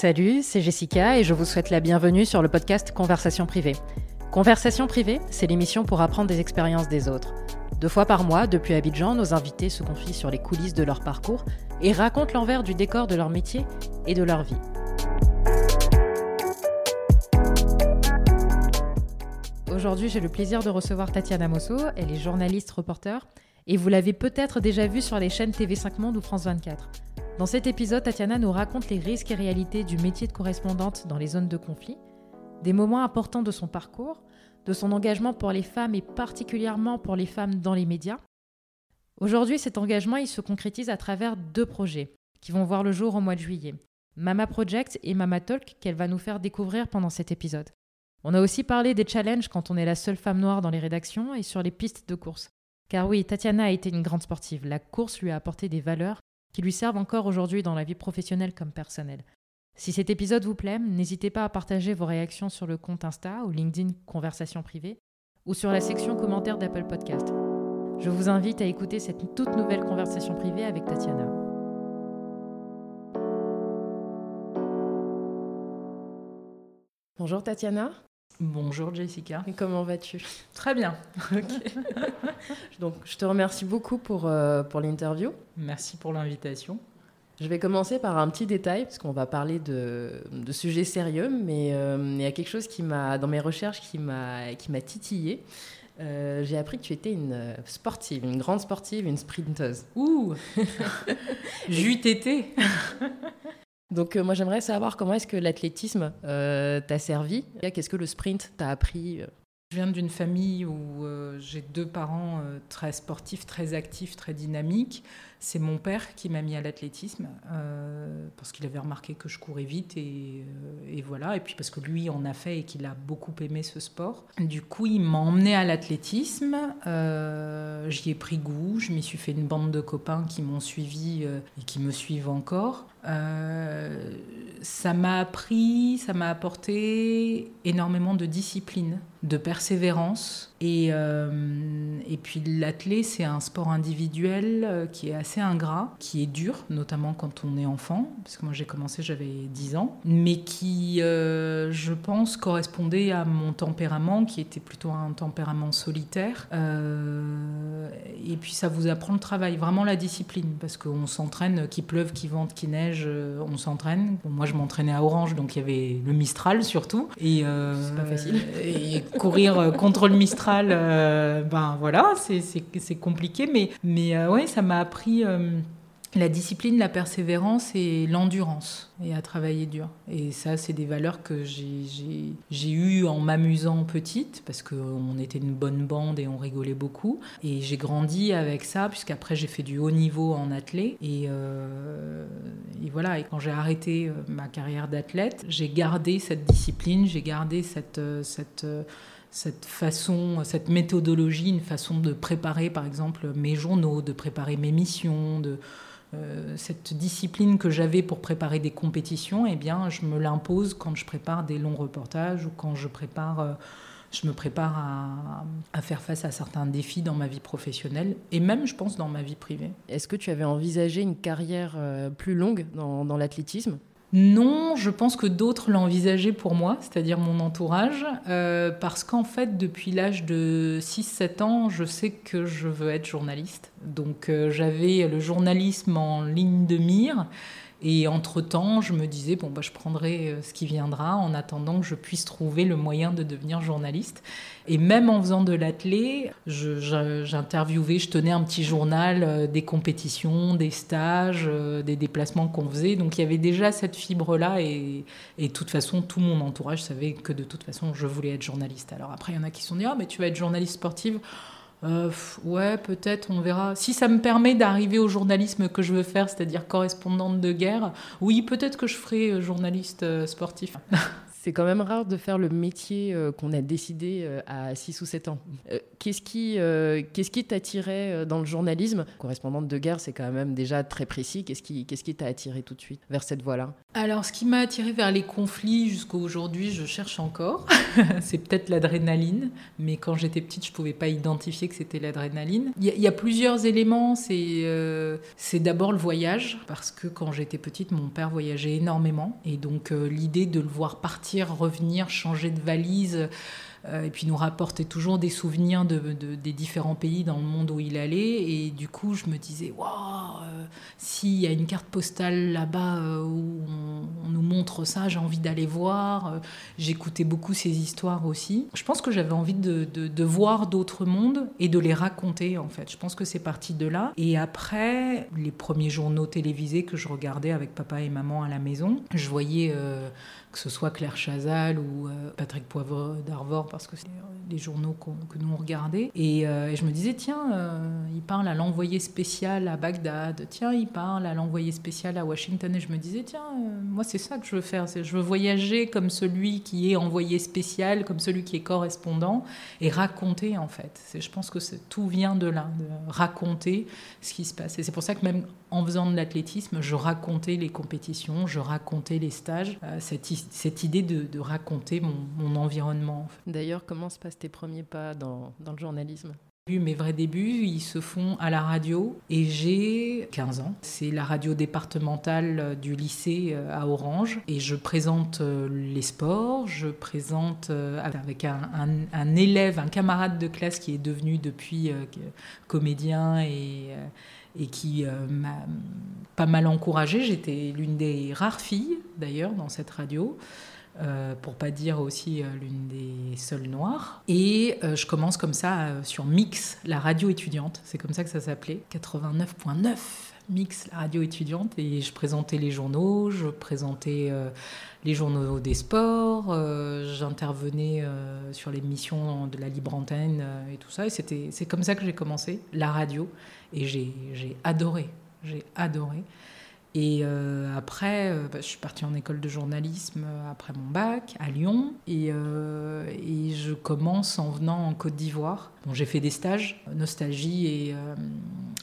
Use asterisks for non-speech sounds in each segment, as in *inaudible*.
Salut, c'est Jessica et je vous souhaite la bienvenue sur le podcast Conversation privée. Conversation privée, c'est l'émission pour apprendre des expériences des autres. Deux fois par mois, depuis Abidjan, nos invités se confient sur les coulisses de leur parcours et racontent l'envers du décor de leur métier et de leur vie. Aujourd'hui, j'ai le plaisir de recevoir Tatiana Mosso. Elle est journaliste reporter et vous l'avez peut-être déjà vue sur les chaînes TV5 Monde ou France 24. Dans cet épisode, Tatiana nous raconte les risques et réalités du métier de correspondante dans les zones de conflit, des moments importants de son parcours, de son engagement pour les femmes et particulièrement pour les femmes dans les médias. Aujourd'hui, cet engagement, se concrétise à travers deux projets qui vont voir le jour au mois de juillet. Mama Project et Mama Talk qu'elle va nous faire découvrir pendant cet épisode. On a aussi parlé des challenges quand on est la seule femme noire dans les rédactions et sur les pistes de course. Car oui, Tatiana a été une grande sportive. La course lui a apporté des valeurs qui lui servent encore aujourd'hui dans la vie professionnelle comme personnelle. Si cet épisode vous plaît, n'hésitez pas à partager vos réactions sur le compte Insta ou LinkedIn Conversation privée ou sur la section commentaires d'Apple Podcast. Je vous invite à écouter cette toute nouvelle conversation privée avec Tatiana. Bonjour Tatiana. Bonjour Jessica. Et comment vas-tu? Très bien. *laughs* Donc, je te remercie beaucoup pour, euh, pour l'interview. Merci pour l'invitation. Je vais commencer par un petit détail, parce qu'on va parler de, de sujets sérieux, mais euh, il y a quelque chose qui m'a, dans mes recherches, qui m'a, qui m'a titillé. Euh, j'ai appris que tu étais une sportive, une grande sportive, une sprinteuse. Ouh *laughs* J'eus été *laughs* donc euh, moi j'aimerais savoir comment est-ce que l'athlétisme euh, t'a servi Qu'est-ce que le sprint t'a appris je viens d'une famille où j'ai deux parents très sportifs, très actifs, très dynamiques. C'est mon père qui m'a mis à l'athlétisme euh, parce qu'il avait remarqué que je courais vite et, euh, et, voilà. Et puis parce que lui en a fait et qu'il a beaucoup aimé ce sport. Du coup, il m'a emmené à l'athlétisme. Euh, J'y ai pris goût. Je m'y suis fait une bande de copains qui m'ont suivi et qui me suivent encore. Ça m'a appris, ça m'a apporté énormément de discipline, de persévérance. Et, euh, et puis l'athlé, c'est un sport individuel euh, qui est assez ingrat, qui est dur, notamment quand on est enfant, parce que moi j'ai commencé, j'avais 10 ans, mais qui, euh, je pense, correspondait à mon tempérament, qui était plutôt un tempérament solitaire. Euh, et puis ça vous apprend le travail, vraiment la discipline, parce qu'on s'entraîne, qu'il pleuve, qu'il vente, qu'il neige, on s'entraîne. Bon, moi je m'entraînais à Orange, donc il y avait le Mistral surtout. Et, c'est pas facile. Et courir contre le Mistral, euh, ben voilà, c'est compliqué, mais, mais euh, ouais, ça m'a appris euh, la discipline, la persévérance et l'endurance, et à travailler dur. Et ça, c'est des valeurs que j'ai eues en m'amusant petite, parce qu'on était une bonne bande et on rigolait beaucoup. Et j'ai grandi avec ça, puisqu'après j'ai fait du haut niveau en athlète. Et, et voilà, quand j'ai arrêté ma carrière d'athlète, j'ai gardé cette discipline, j'ai gardé cette cette façon, cette méthodologie, une façon de préparer par exemple mes journaux, de préparer mes missions, de euh, cette discipline que j'avais pour préparer des compétitions, eh bien, je me l'impose quand je prépare des longs reportages ou quand je prépare, euh, je me prépare à, faire face à certains défis dans ma vie professionnelle et même, je pense, dans ma vie privée. Est-ce que tu avais envisagé une carrière euh, plus longue dans l'athlétisme? Non, je pense que d'autres l'ont envisagé pour moi, c'est-à-dire mon entourage, euh, parce qu'en fait, depuis l'âge de 6-7 ans, je sais que je veux être journaliste. Donc euh, j'avais le journalisme en ligne de mire. Et entre-temps, je me disais, bon, bah, je prendrai euh, ce qui viendra en attendant que je puisse trouver le moyen de devenir journaliste. Et même en faisant de l'athlé, j'interviewais, je, tenais un petit journal euh, des compétitions, des stages, euh, des déplacements qu'on faisait. Donc il y avait déjà cette fibre-là. Et, et, de toute façon, tout mon entourage savait que de toute façon, je voulais être journaliste. Alors après, il y en a qui se sont dit, ah, mais tu vas être journaliste sportive. Euh, ouais, peut-être, on verra. Si ça me permet d'arriver au journalisme que je veux faire, c'est-à-dire correspondante de guerre, oui, peut-être que je ferai euh, journaliste euh, sportif. *laughs* C'est quand même rare de faire le métier qu'on a décidé à 6 ou 7 ans. Qu'est-ce qui qu'est-ce qui t'attirait dans le journalisme? Correspondante de guerre, c'est quand même déjà très précis. Qu'est-ce qui, qu'est-ce qui t'a attiré tout de suite vers cette voie-là? Alors, ce qui m'a attiré vers les conflits jusqu'à aujourd'hui, je cherche encore. *laughs* c'est peut-être l'adrénaline, mais quand j'étais petite, je ne pouvais pas identifier que c'était l'adrénaline. Il y, a plusieurs éléments. Euh, c'est d'abord le voyage, parce que quand j'étais petite, mon père voyageait énormément. Et donc, euh, l'idée de le voir partir, revenir, changer de valise, et puis nous rapportait toujours des souvenirs de, des différents pays dans le monde où il allait. Et du coup, je me disais, waouh, euh, s'il y a une carte postale là-bas euh, où on, nous montre ça, j'ai envie d'aller voir. J'écoutais beaucoup ces histoires aussi. Je pense que j'avais envie de, voir d'autres mondes et de les raconter, en fait. Je pense que c'est parti de là. Et après, les premiers journaux télévisés que je regardais avec papa et maman à la maison, je voyais que ce soit Claire Chazal ou euh, Patrick Poivre d'Arvor, parce que c'est les journaux que nous on regardait. Euh, et, je me disais, tiens, euh, il parle à l'envoyé spécial à Bagdad, tiens, il parle à l'envoyé spécial à Washington. Et je me disais, tiens, moi c'est ça que je veux faire, je veux voyager comme celui qui est envoyé spécial, comme celui qui est correspondant, et raconter en fait. Je pense que tout vient de là, de raconter ce qui se passe. Et c'est pour ça que même en faisant de l'athlétisme, je racontais les compétitions, je racontais les stages, cette, cette, idée de, raconter mon, environnement. D'ailleurs, comment se passent tes premiers pas dans, dans le journalisme? Mes vrais débuts, ils se font à la radio et j'ai 15 ans. C'est la radio départementale du lycée euh, à Orange et je présente euh, les sports, je présente euh, avec un, un, élève, un camarade de classe qui est devenu depuis comédien et et qui euh, m'a pas mal encouragée. J'étais l'une des rares filles, d'ailleurs, dans cette radio. Euh, pour pas dire aussi euh, l'une des seules noires. Et je commence comme ça sur Mix, la radio étudiante, c'est comme ça que ça s'appelait, 89.9 Mix, la radio étudiante, et je présentais les journaux, je présentais les journaux des sports, j'intervenais sur l'émission de la libre antenne et tout ça, et c'est comme ça que j'ai commencé, la radio. Et j'ai adoré, j'ai adoré. Et euh, après, euh, bah, je suis partie en école de journalisme euh, après mon bac à Lyon. Et, je commence en venant en Côte d'Ivoire. Bon, j'ai fait des stages, Nostalgie et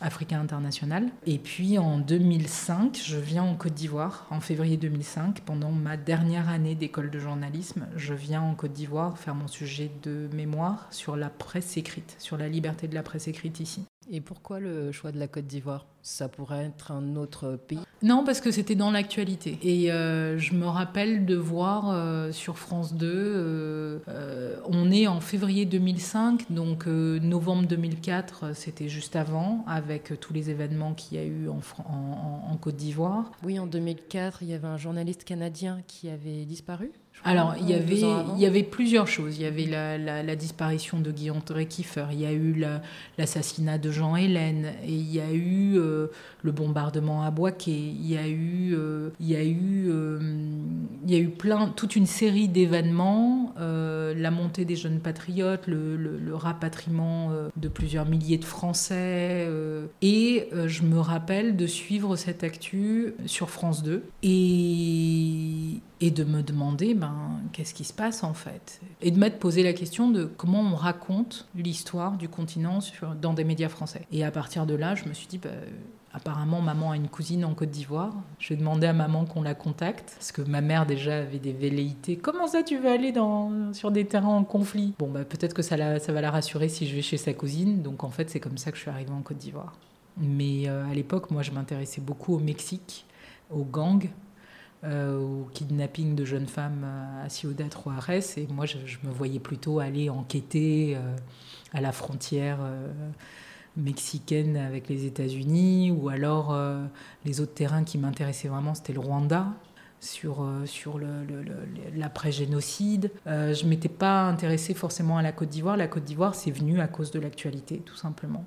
Africain International. Et puis en 2005, je viens en Côte d'Ivoire, en février 2005, pendant ma dernière année d'école de journalisme. Je viens en Côte d'Ivoire faire mon sujet de mémoire sur la presse écrite, sur la liberté de la presse écrite ici. Et pourquoi le choix de la Côte d'Ivoire? Ça pourrait être un autre pays? Non, parce que c'était dans l'actualité. Et euh, je me rappelle de voir euh, sur France 2, euh, on est en février 2005, donc novembre 2004, c'était juste avant, avec tous les événements qu'il y a eu en, en Côte d'Ivoire. Oui, en 2004, il y avait un journaliste canadien qui avait disparu alors, il y, avait, il y avait plusieurs choses. Il y avait la, disparition de Guy André Kiefer, il y a eu l'assassinat de Jean Hélène, et il y a eu euh, le bombardement à Boaké, il y a eu, euh, il y a eu, euh, il y a eu plein, toute une série d'événements, la montée des jeunes patriotes, le, le rapatriement de plusieurs milliers de Français, et je me rappelle de suivre cette actu sur France 2. Et et de me demander ben, qu'est-ce qui se passe en fait? Et de m'être posé la question de comment on raconte l'histoire du continent dans des médias français. Et à partir de là, je me suis dit, ben, apparemment, maman a une cousine en Côte d'Ivoire. Je vais demander à maman qu'on la contacte, parce que ma mère déjà avait des velléités. Comment ça, tu veux aller dans, sur des terrains en conflit? Bon, ben, peut-être que ça, ça va la rassurer si je vais chez sa cousine. Donc en fait, c'est comme ça que je suis arrivée en Côte d'Ivoire. Mais euh, à l'époque, moi, je m'intéressais beaucoup au Mexique, aux gangs euh, au kidnapping de jeunes femmes à Ciudad Juarez. Et moi, je, me voyais plutôt aller enquêter euh, à la frontière euh, mexicaine avec les États-Unis, ou alors les autres terrains qui m'intéressaient vraiment, c'était le Rwanda sur, sur l'après-génocide. je ne m'étais pas intéressée forcément à la Côte d'Ivoire. La Côte d'Ivoire, c'est venu à cause de l'actualité, tout simplement.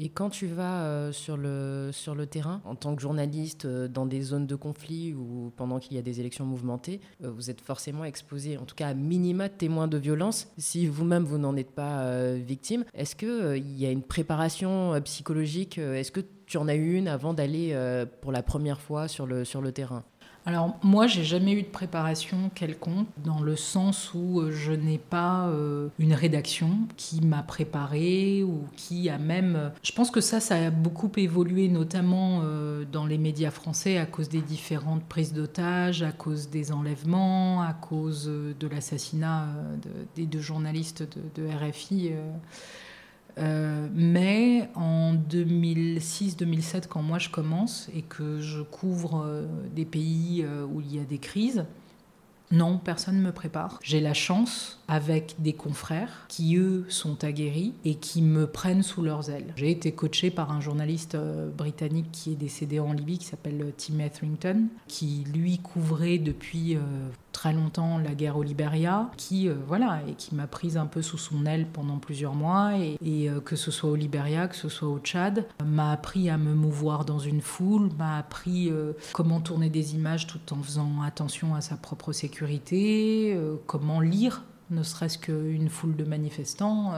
Et quand tu vas euh, sur, le, sur le terrain, en tant que journaliste, euh, dans des zones de conflit ou pendant qu'il y a des élections mouvementées, euh, vous êtes forcément exposé, en tout cas à minima, témoin de violence, si vous-même vous, n'en êtes pas victime. Est-ce qu'il y a une préparation psychologique Est-ce que tu en as eu une avant d'aller pour la première fois sur le, sur le terrain? Alors moi, j'ai jamais eu de préparation quelconque, dans le sens où euh, je n'ai pas euh, une rédaction qui m'a préparé ou qui a même... Euh, je pense que ça, ça a beaucoup évolué, notamment dans les médias français, à cause des différentes prises d'otages, à cause des enlèvements, à cause de l'assassinat des deux journalistes de, RFI. Mais en 2006-2007, quand moi je commence et que je couvre euh, des pays euh, où il y a des crises, non, personne ne me prépare. J'ai la chance avec des confrères qui, eux, sont aguerris et qui me prennent sous leurs ailes. J'ai été coaché par un journaliste britannique qui est décédé en Libye, qui s'appelle Tim Etherington, qui, lui, couvrait depuis très longtemps la guerre au Liberia, qui euh, voilà et qui m'a prise un peu sous son aile pendant plusieurs mois et, euh, que ce soit au Liberia, que ce soit au Tchad, m'a appris à me mouvoir dans une foule, m'a appris euh, comment tourner des images tout en faisant attention à sa propre sécurité, comment lire ne serait-ce qu'une foule de manifestants.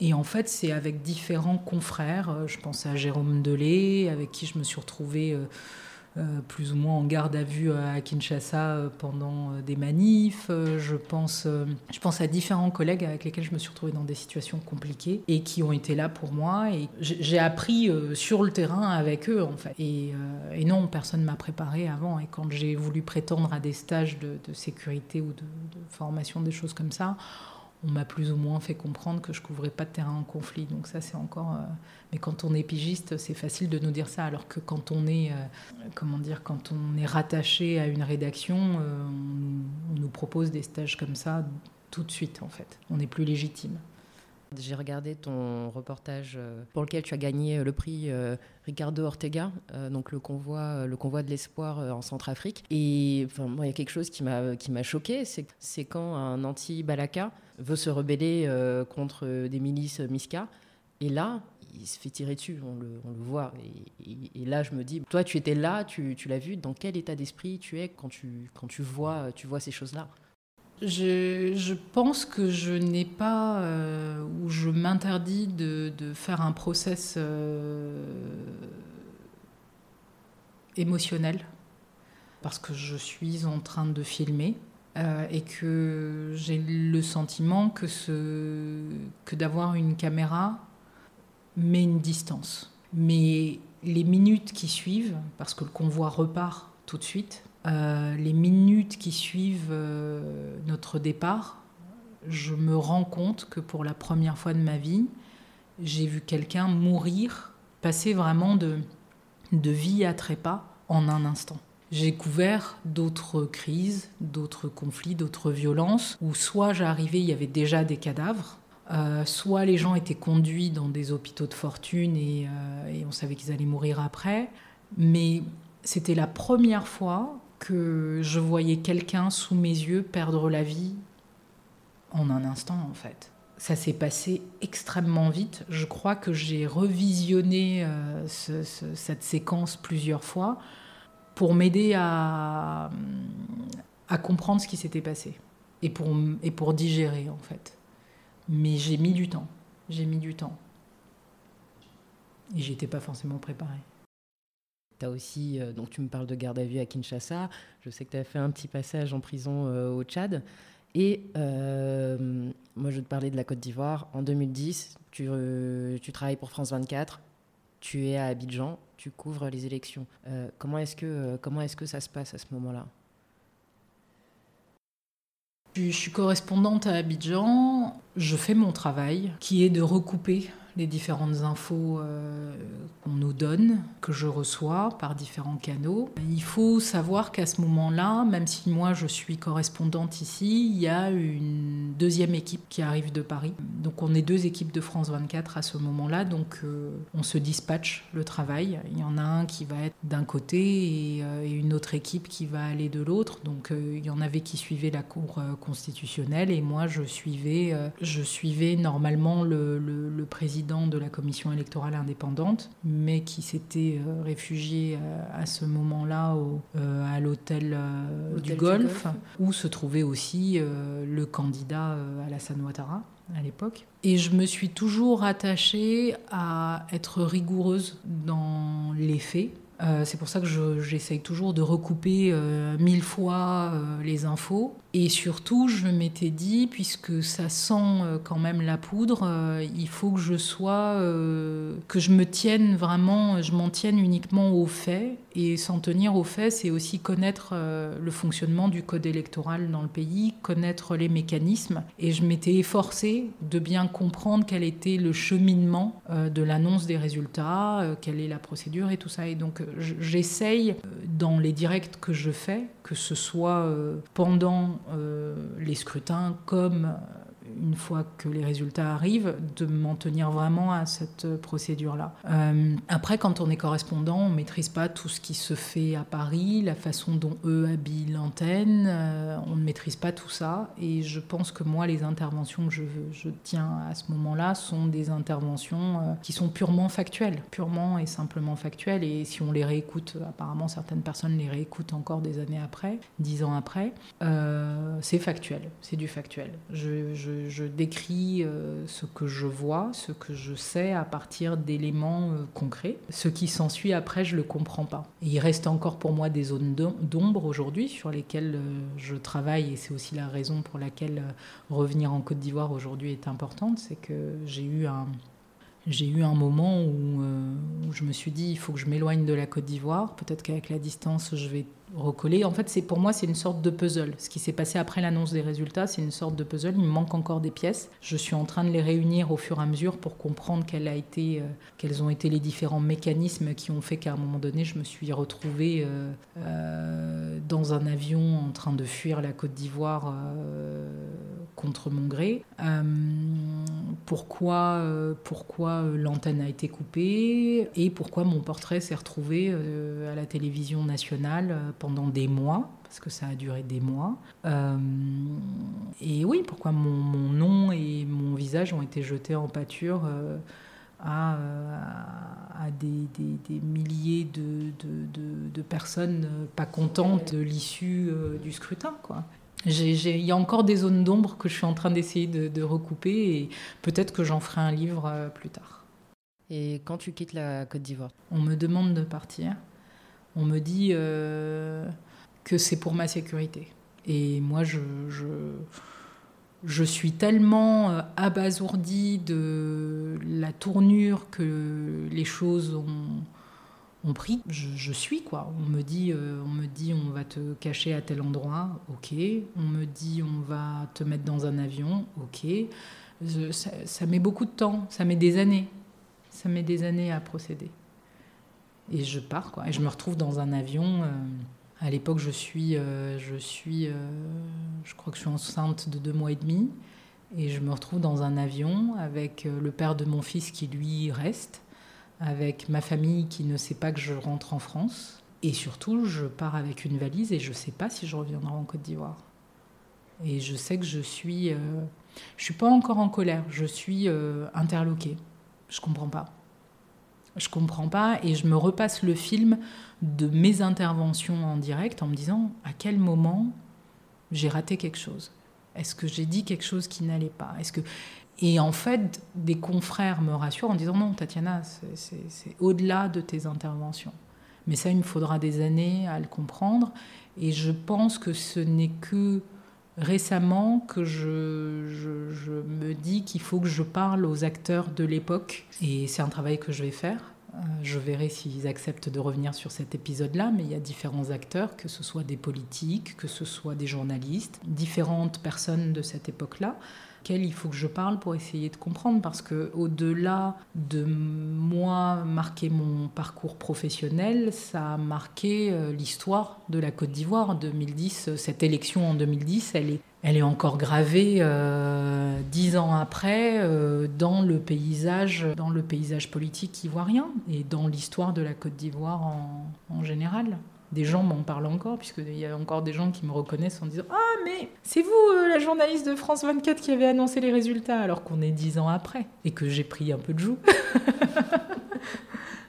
Et en fait, c'est avec différents confrères, je pense à Jérôme Delay, avec qui je me suis retrouvée euh, plus ou moins en garde à vue à Kinshasa euh, pendant euh, des manifs. Je pense, je pense à différents collègues avec lesquels je me suis retrouvée dans des situations compliquées et qui ont été là pour moi. Et j'ai appris sur le terrain avec eux. Et, non, personne ne m'a préparé avant. Et quand j'ai voulu prétendre à des stages de, sécurité ou de, de formation, des choses comme ça, on m'a plus ou moins fait comprendre que je couvrais pas de terrain en conflit. Donc ça, c'est encore. Euh, mais quand on est pigiste, c'est facile de nous dire ça, alors que quand on est, euh, comment dire, quand on est rattaché à une rédaction, euh, on, nous propose des stages comme ça tout de suite, en fait. On est plus légitime. J'ai regardé ton reportage pour lequel tu as gagné le prix Ricardo Ortega, donc le convoi, le convoi de l'espoir en Centrafrique. Et enfin, moi, il y a quelque chose qui m'a choqué, c'est quand un anti-Balaka veut se rebeller euh, contre des milices Miska. Et là, il se fait tirer dessus, on le, voit. Et, là, je me dis, toi, tu étais là, tu, l'as vu, dans quel état d'esprit tu es quand tu, quand tu, vois, tu vois ces choses-là? Je, pense que je n'ai pas, euh, ou je m'interdis de, faire un process euh, émotionnel, parce que je suis en train de filmer. Euh, et que j'ai le sentiment que, d'avoir une caméra met une distance. Mais les minutes qui suivent, parce que le convoi repart tout de suite, euh, les minutes qui suivent euh, notre départ, je me rends compte que pour la première fois de ma vie, j'ai vu quelqu'un mourir, passer vraiment de, de vie à trépas en un instant. J'ai couvert d'autres crises, d'autres conflits, d'autres violences, où soit j'arrivais, il y avait déjà des cadavres, euh, soit les gens étaient conduits dans des hôpitaux de fortune et, euh, et on savait qu'ils allaient mourir après. Mais c'était la première fois que je voyais quelqu'un sous mes yeux perdre la vie en un instant en fait. Ça s'est passé extrêmement vite. Je crois que j'ai revisionné euh, cette séquence plusieurs fois pour m'aider à, comprendre ce qui s'était passé et pour, et pour digérer en fait. Mais j'ai mis du temps, j'ai mis du temps. Et j'étais pas forcément préparée. As aussi, euh, donc tu me parles de garde à vue à Kinshasa. Je sais que tu as fait un petit passage en prison euh, au Tchad. Et euh, moi, je te parlais de la Côte d'Ivoire. En 2010, tu, tu travailles pour France 24 tu es à Abidjan, tu couvres les élections. Euh, comment est-ce que, euh, comment est-ce que ça se passe à ce moment-là? Je suis correspondante à Abidjan. Je fais mon travail, qui est de recouper les différentes infos euh, qu'on nous donne, que je reçois par différents canaux. Il faut savoir qu'à ce moment-là, même si moi je suis correspondante ici, il y a une deuxième équipe qui arrive de Paris. Donc on est deux équipes de France 24 à ce moment-là, donc euh, on se dispatche le travail. Il y en a un qui va être d'un côté et, euh, une autre équipe qui va aller de l'autre. Donc il y en avait qui suivaient la Cour constitutionnelle et moi je suivais, je suivais normalement le, le président de la commission électorale indépendante, mais qui s'était euh, réfugié euh, à, ce moment-là euh, à l'hôtel du, Golfe, où se trouvait aussi le candidat Alassane Ouattara à l'époque. Et je me suis toujours attachée à être rigoureuse dans les faits, Euh, c'est pour ça que j'essaye toujours de recouper euh, mille fois euh, les infos. Et surtout, je m'étais dit, puisque ça sent quand même la poudre, il faut que je sois, que je me tienne vraiment, je m'en tienne uniquement aux faits. Et s'en tenir aux faits, c'est aussi connaître le fonctionnement du code électoral dans le pays, connaître les mécanismes. Et je m'étais efforcée de bien comprendre quel était le cheminement de l'annonce des résultats, quelle est la procédure et tout ça. Et donc, j'essaye euh, dans les directs que je fais, que ce soit euh, pendant euh, les scrutins comme une fois que les résultats arrivent, de m'en tenir vraiment à cette procédure-là. Euh, après, quand on est correspondant, on ne maîtrise pas tout ce qui se fait à Paris, la façon dont eux habillent l'antenne, euh, on ne maîtrise pas tout ça. Et je pense que moi, les interventions que je, tiens à ce moment-là sont des interventions euh, qui sont purement factuelles, purement et simplement factuelles. Et si on les réécoute, apparemment certaines personnes les réécoutent encore des années après, dix ans après, c'est factuel, c'est du factuel. je je, décris euh, ce que je vois, ce que je sais à partir d'éléments euh, concrets. Ce qui s'ensuit après, je ne le comprends pas. il reste encore pour moi des zones d'ombre aujourd'hui sur lesquelles euh, je travaille et c'est aussi la raison pour laquelle revenir en Côte d'Ivoire aujourd'hui est importante. C'est que j'ai eu un, eu un moment où, je me suis dit il faut que je m'éloigne de la Côte d'Ivoire. Peut-être qu'avec la distance, je vais recoller. En fait, pour moi, c'est une sorte de puzzle. Ce qui s'est passé après l'annonce des résultats, c'est une sorte de puzzle. Il me manque encore des pièces. Je suis en train de les réunir au fur et à mesure pour comprendre euh, quels ont été les différents mécanismes qui ont fait qu'à un moment donné, je me suis retrouvée euh, euh, dans un avion en train de fuir la Côte d'Ivoire contre mon gré. pourquoi pourquoi l'antenne a été coupée et pourquoi mon portrait s'est retrouvé à la télévision nationale pendant des mois, parce que ça a duré des mois. Euh, et oui, pourquoi mon, nom et mon visage ont été jetés en pâture euh, à, à, des, des, milliers de, de, de, personnes pas contentes de l'issue euh, du scrutin. Quoi. Il y a encore des zones d'ombre que je suis en train d'essayer de, recouper et peut-être que j'en ferai un livre plus tard. Et quand tu quittes la Côte d'Ivoire? On me demande de partir on me dit euh, que c'est pour ma sécurité. Et moi, je, je, suis tellement euh, abasourdie de la tournure que les choses ont, pris. Je, suis quoi. On me dit, euh, on me dit, on va te cacher à tel endroit. Ok. On me dit, on va te mettre dans un avion. Ok. ça met beaucoup de temps. Ça met des années. Ça met des années à procéder. Et je pars, quoi. Et je me retrouve dans un avion. Euh, à l'époque, je suis, euh, je suis, euh, je crois que je suis enceinte de deux mois et demi. Et je me retrouve dans un avion avec le père de mon fils qui lui reste, avec ma famille qui ne sait pas que je rentre en France. Et surtout, je pars avec une valise et je ne sais pas si je reviendrai en Côte d'Ivoire. Et je sais que je suis, je suis pas encore en colère, je suis interloquée. Je comprends pas. Je comprends pas et je me repasse le film de mes interventions en direct en me disant à quel moment j'ai raté quelque chose? Est-ce que j'ai dit quelque chose qui n'allait pas? Est-ce que et en fait, des confrères me rassurent en disant non, Tatiana, c'est au-delà de tes interventions. Mais ça, il me faudra des années à le comprendre. Et je pense que ce n'est que récemment que je, je, me dis qu'il faut que je parle aux acteurs de l'époque. Et c'est un travail que je vais faire. Euh, je verrai s'ils acceptent de revenir sur cet épisode-là, mais il y a différents acteurs, que ce soit des politiques, que ce soit des journalistes, différentes personnes de cette époque-là il faut que je parle pour essayer de comprendre parce que au-delà de moi marquer mon parcours professionnel, ça a marqué euh, l'histoire de la Côte d'Ivoire 2010. Cette élection en 2010, elle est, elle est encore gravée euh, dix ans après euh, dans le paysage, dans le paysage politique ivoirien et dans l'histoire de la Côte d'Ivoire en général des gens m'en parlent encore, puisqu'il y a encore des gens qui me reconnaissent en disant Ah, mais c'est vous, euh, la journaliste de France 24, qui avait annoncé les résultats, alors qu'on est dix ans après, et que j'ai pris un peu de joue. *laughs*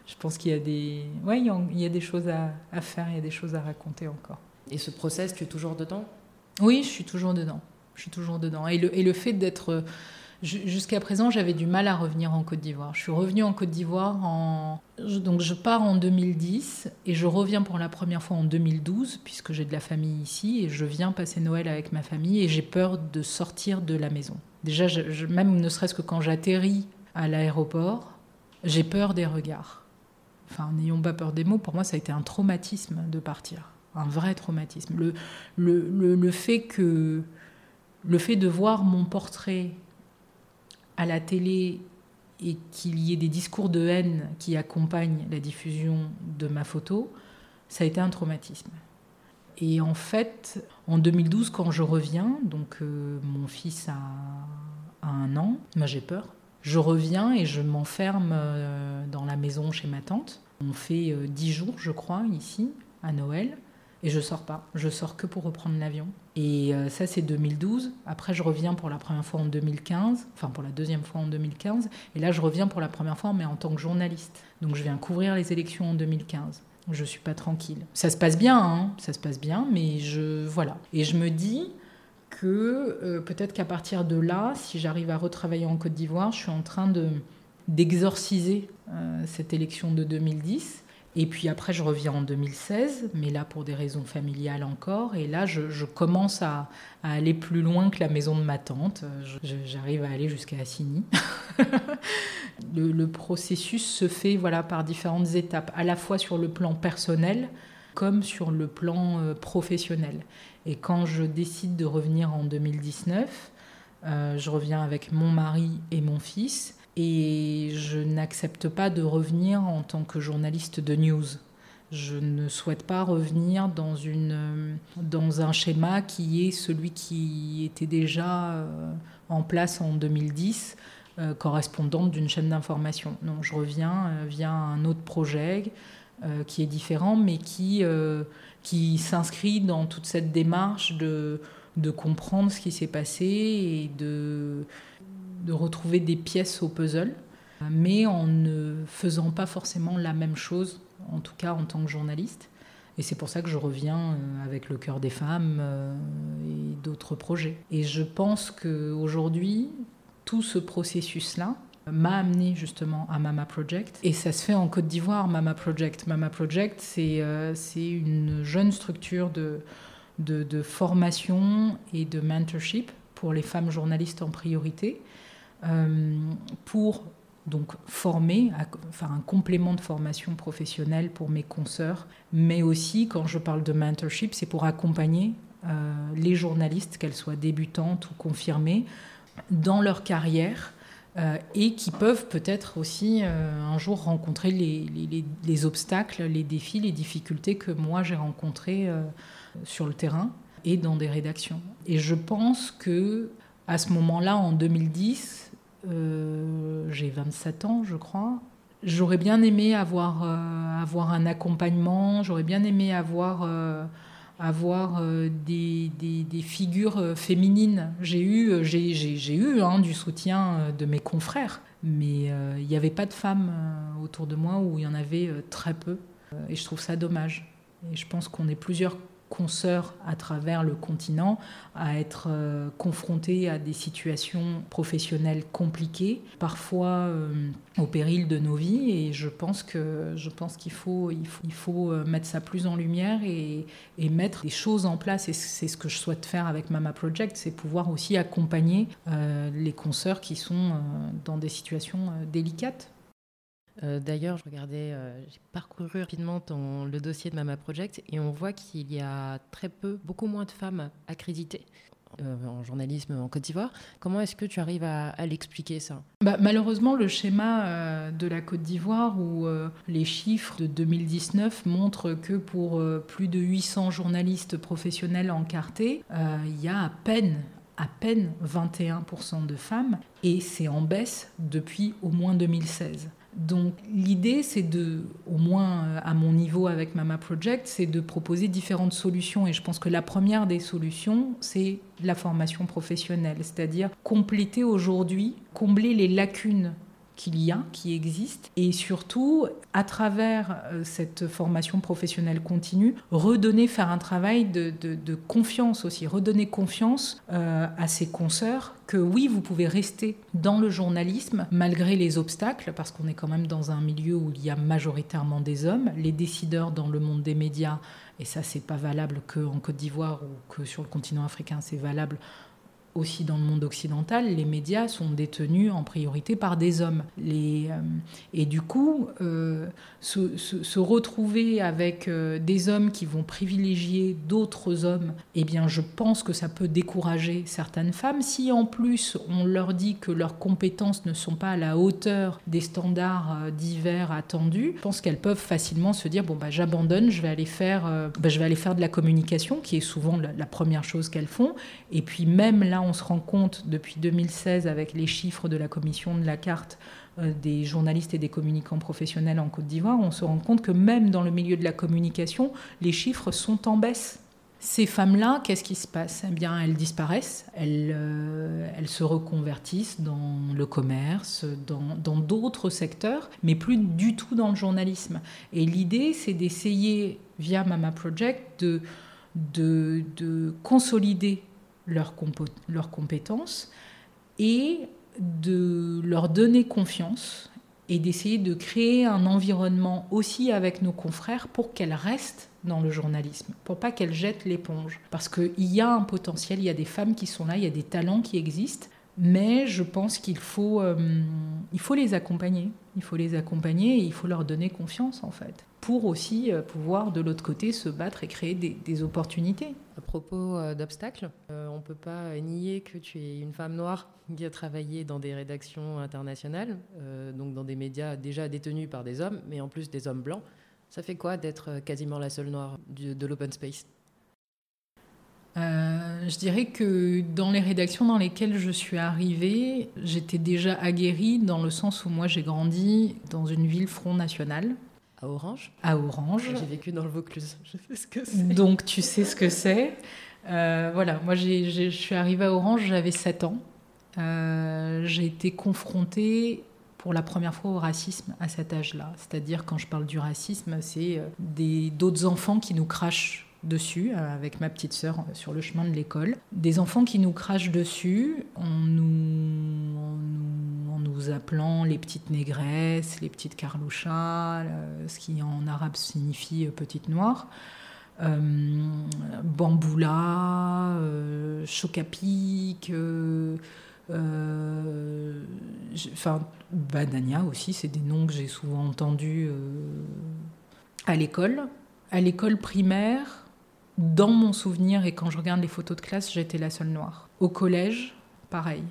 Je pense qu'il y a des, ouais, il y a des choses à, faire, il y a des choses à raconter encore. Et ce process, tu es toujours dedans? Oui, je suis toujours dedans. Je suis toujours dedans. Et le, et le fait d'être Jusqu'à présent, j'avais du mal à revenir en Côte d'Ivoire. Je suis revenue en Côte d'Ivoire en... Donc je pars en 2010 et je reviens pour la première fois en 2012 puisque j'ai de la famille ici et je viens passer Noël avec ma famille et j'ai peur de sortir de la maison. Déjà, même ne serait-ce que quand j'atterris à l'aéroport, j'ai peur des regards. Enfin, n'ayons pas peur des mots, pour moi ça a été un traumatisme de partir, un vrai traumatisme. Le, le, le fait que le fait de voir mon portrait à la télé et qu'il y ait des discours de haine qui accompagnent la diffusion de ma photo, ça a été un traumatisme. Et en fait, en 2012, quand je reviens, donc euh, mon fils a, un an, moi j'ai peur. Je reviens et je m'enferme euh, dans la maison chez ma tante. On fait euh, dix jours, je crois, ici, à Noël. Et je sors pas. Je sors que pour reprendre l'avion. Et euh, ça, c'est 2012. Après, je reviens pour la première fois en 2015. Enfin, pour la deuxième fois en 2015. Et là, je reviens pour la première fois, mais en tant que journaliste. Donc, je viens couvrir les élections en 2015. Je suis pas tranquille. Ça se passe bien, hein ça se passe bien, mais je. Voilà. Et je me dis que euh, peut-être qu'à partir de là, si j'arrive à retravailler en Côte d'Ivoire, je suis en train de d'exorciser euh, cette élection de 2010 et puis après, je reviens en 2016, mais là pour des raisons familiales encore. Et là, je, commence à, aller plus loin que la maison de ma tante. J'arrive à aller jusqu'à Assigny. *laughs* le, processus se fait voilà, par différentes étapes, à la fois sur le plan personnel comme sur le plan euh, professionnel. Et quand je décide de revenir en 2019, euh, je reviens avec mon mari et mon fils et je n'accepte pas de revenir en tant que journaliste de news. Je ne souhaite pas revenir dans, une, dans un schéma qui est celui qui était déjà euh, en place en 2010, euh, correspondante d'une chaîne d'information. Non, je reviens euh, via un autre projet qui est différent, mais qui, qui s'inscrit dans toute cette démarche de, de comprendre ce qui s'est passé et de de retrouver des pièces au puzzle, mais en ne faisant pas forcément la même chose, en tout cas en tant que journaliste. Et c'est pour ça que je reviens euh, avec le cœur des femmes euh, et d'autres projets. Et je pense qu'aujourd'hui, tout ce processus-là m'a amené justement à Mama Project. Et ça se fait en Côte d'Ivoire, Mama Project. Mama Project, c'est euh, une jeune structure de, de, de formation et de mentorship pour les femmes journalistes en priorité. Euh, pour donc former, faire un complément de formation professionnelle pour mes consoeurs, mais aussi quand je parle de mentorship, c'est pour accompagner euh, les journalistes, qu'elles soient débutantes ou confirmées, dans leur carrière euh, et qui peuvent peut-être aussi un jour rencontrer les, les, les, obstacles, les défis, les difficultés que moi j'ai rencontrés sur le terrain et dans des rédactions. Et je pense que à ce moment-là, en 2010, euh, j'ai 27 ans, je crois. J'aurais bien aimé avoir, euh, avoir un accompagnement, j'aurais bien aimé avoir, euh, avoir des, des, figures féminines. J'ai eu, eu hein, du soutien de mes confrères, mais il n'y avait pas de femmes autour de moi où il y en avait très peu. et je trouve ça dommage. Et je pense qu'on est plusieurs consoeurs à travers le continent à être euh, confrontés à des situations professionnelles compliquées, parfois euh, au péril de nos vies. Et je pense qu'il faut, il faut, il faut euh, mettre ça plus en lumière et, et, mettre des choses en place. Et c'est ce que je souhaite faire avec Mama Project, c'est pouvoir aussi accompagner les consoeurs qui sont dans des situations délicates. Euh, d'ailleurs, je regardais, euh, j'ai parcouru rapidement le dossier de Mama Project et on voit qu'il y a très peu, beaucoup moins de femmes accréditées. Euh, en journalisme en Côte d'Ivoire. Comment est-ce que tu arrives à, l'expliquer ça? Bah, Malheureusement, le schéma de la Côte d'Ivoire où les chiffres de 2019 montrent que pour plus de 800 journalistes professionnels encartés, il y a à peine à peine 21% de femmes et c'est en baisse depuis au moins 2016. Donc l'idée, c'est de, au moins euh, à mon niveau avec Mama Project, c'est de proposer différentes solutions. Et je pense que la première des solutions, c'est la formation professionnelle, c'est-à-dire compléter aujourd'hui, combler les lacunes qu'il y a, qui existe, et surtout, à travers euh, cette formation professionnelle continue, redonner, faire un travail de, confiance aussi, redonner confiance euh, à ses consoeurs que oui, vous pouvez rester dans le journalisme malgré les obstacles, parce qu'on est quand même dans un milieu où il y a majoritairement des hommes. Les décideurs dans le monde des médias, et ça, c'est pas valable qu'en Côte d'Ivoire ou que sur le continent africain, c'est valable aussi dans le monde occidental, les médias sont détenus en priorité par des hommes. Euh, et du coup, euh, se, retrouver avec euh, des hommes qui vont privilégier d'autres hommes, eh bien, je pense que ça peut décourager certaines femmes. Si en plus on leur dit que leurs compétences ne sont pas à la hauteur des standards divers attendus, je pense qu'elles peuvent facilement se dire bon bah j'abandonne, je vais aller faire, bah, je vais aller faire de la communication, qui est souvent la, la première chose qu'elles font. Et puis même là on se rend compte depuis 2016 avec les chiffres de la commission de la carte euh, des journalistes et des communicants professionnels en Côte d'Ivoire, on se rend compte que même dans le milieu de la communication, les chiffres sont en baisse. Ces femmes-là, qu'est-ce qui se passe? Eh bien, elles disparaissent, elles, euh, elles, se reconvertissent dans le commerce, dans d'autres secteurs, mais plus du tout dans le journalisme. Et l'idée, c'est d'essayer, via Mama Project, de, de, de consolider leurs, compétences et de leur donner confiance et d'essayer de créer un environnement aussi avec nos confrères pour qu'elles restent dans le journalisme, pour pas qu'elles jettent l'éponge. Parce qu'il y a un potentiel, il y a des femmes qui sont là, il y a des talents qui existent, mais je pense qu'il faut, euh, faut les accompagner. Il faut les accompagner et il faut leur donner confiance en fait, pour aussi euh, pouvoir de l'autre côté se battre et créer des, opportunités. À propos euh, d'obstacles, on ne peut pas nier que tu es une femme noire qui a travaillé dans des rédactions internationales, donc dans des médias déjà détenus par des hommes, mais en plus des hommes blancs. Ça fait quoi d'être quasiment la seule noire de l'open space? Euh, je dirais que dans les rédactions dans lesquelles je suis arrivée, j'étais déjà aguerrie dans le sens où moi j'ai grandi dans une ville Front National. À Orange À Orange. J'ai vécu dans le Vaucluse. *laughs* Je sais ce que c'est. Donc tu sais ce que c'est. Euh, voilà, moi je suis arrivée à Orange, j'avais 7 ans. Euh, j'ai été confrontée pour la première fois au racisme à cet âge-là. C'est-à-dire, quand je parle du racisme, c'est d'autres enfants qui nous crachent dessus euh, avec ma petite sœur euh, sur le chemin de l'école. Des enfants qui nous crachent dessus en nous, en nous, appelant les petites négresses, les petites carlouchas, euh, ce qui en arabe signifie petite noire. bamboula, euh, choc à pic, enfin Badania aussi, c'est des noms que j'ai souvent entendus à l'école. À l'école primaire, dans mon souvenir et quand je regarde les photos de classe, j'étais la seule noire. Au collège, pareil.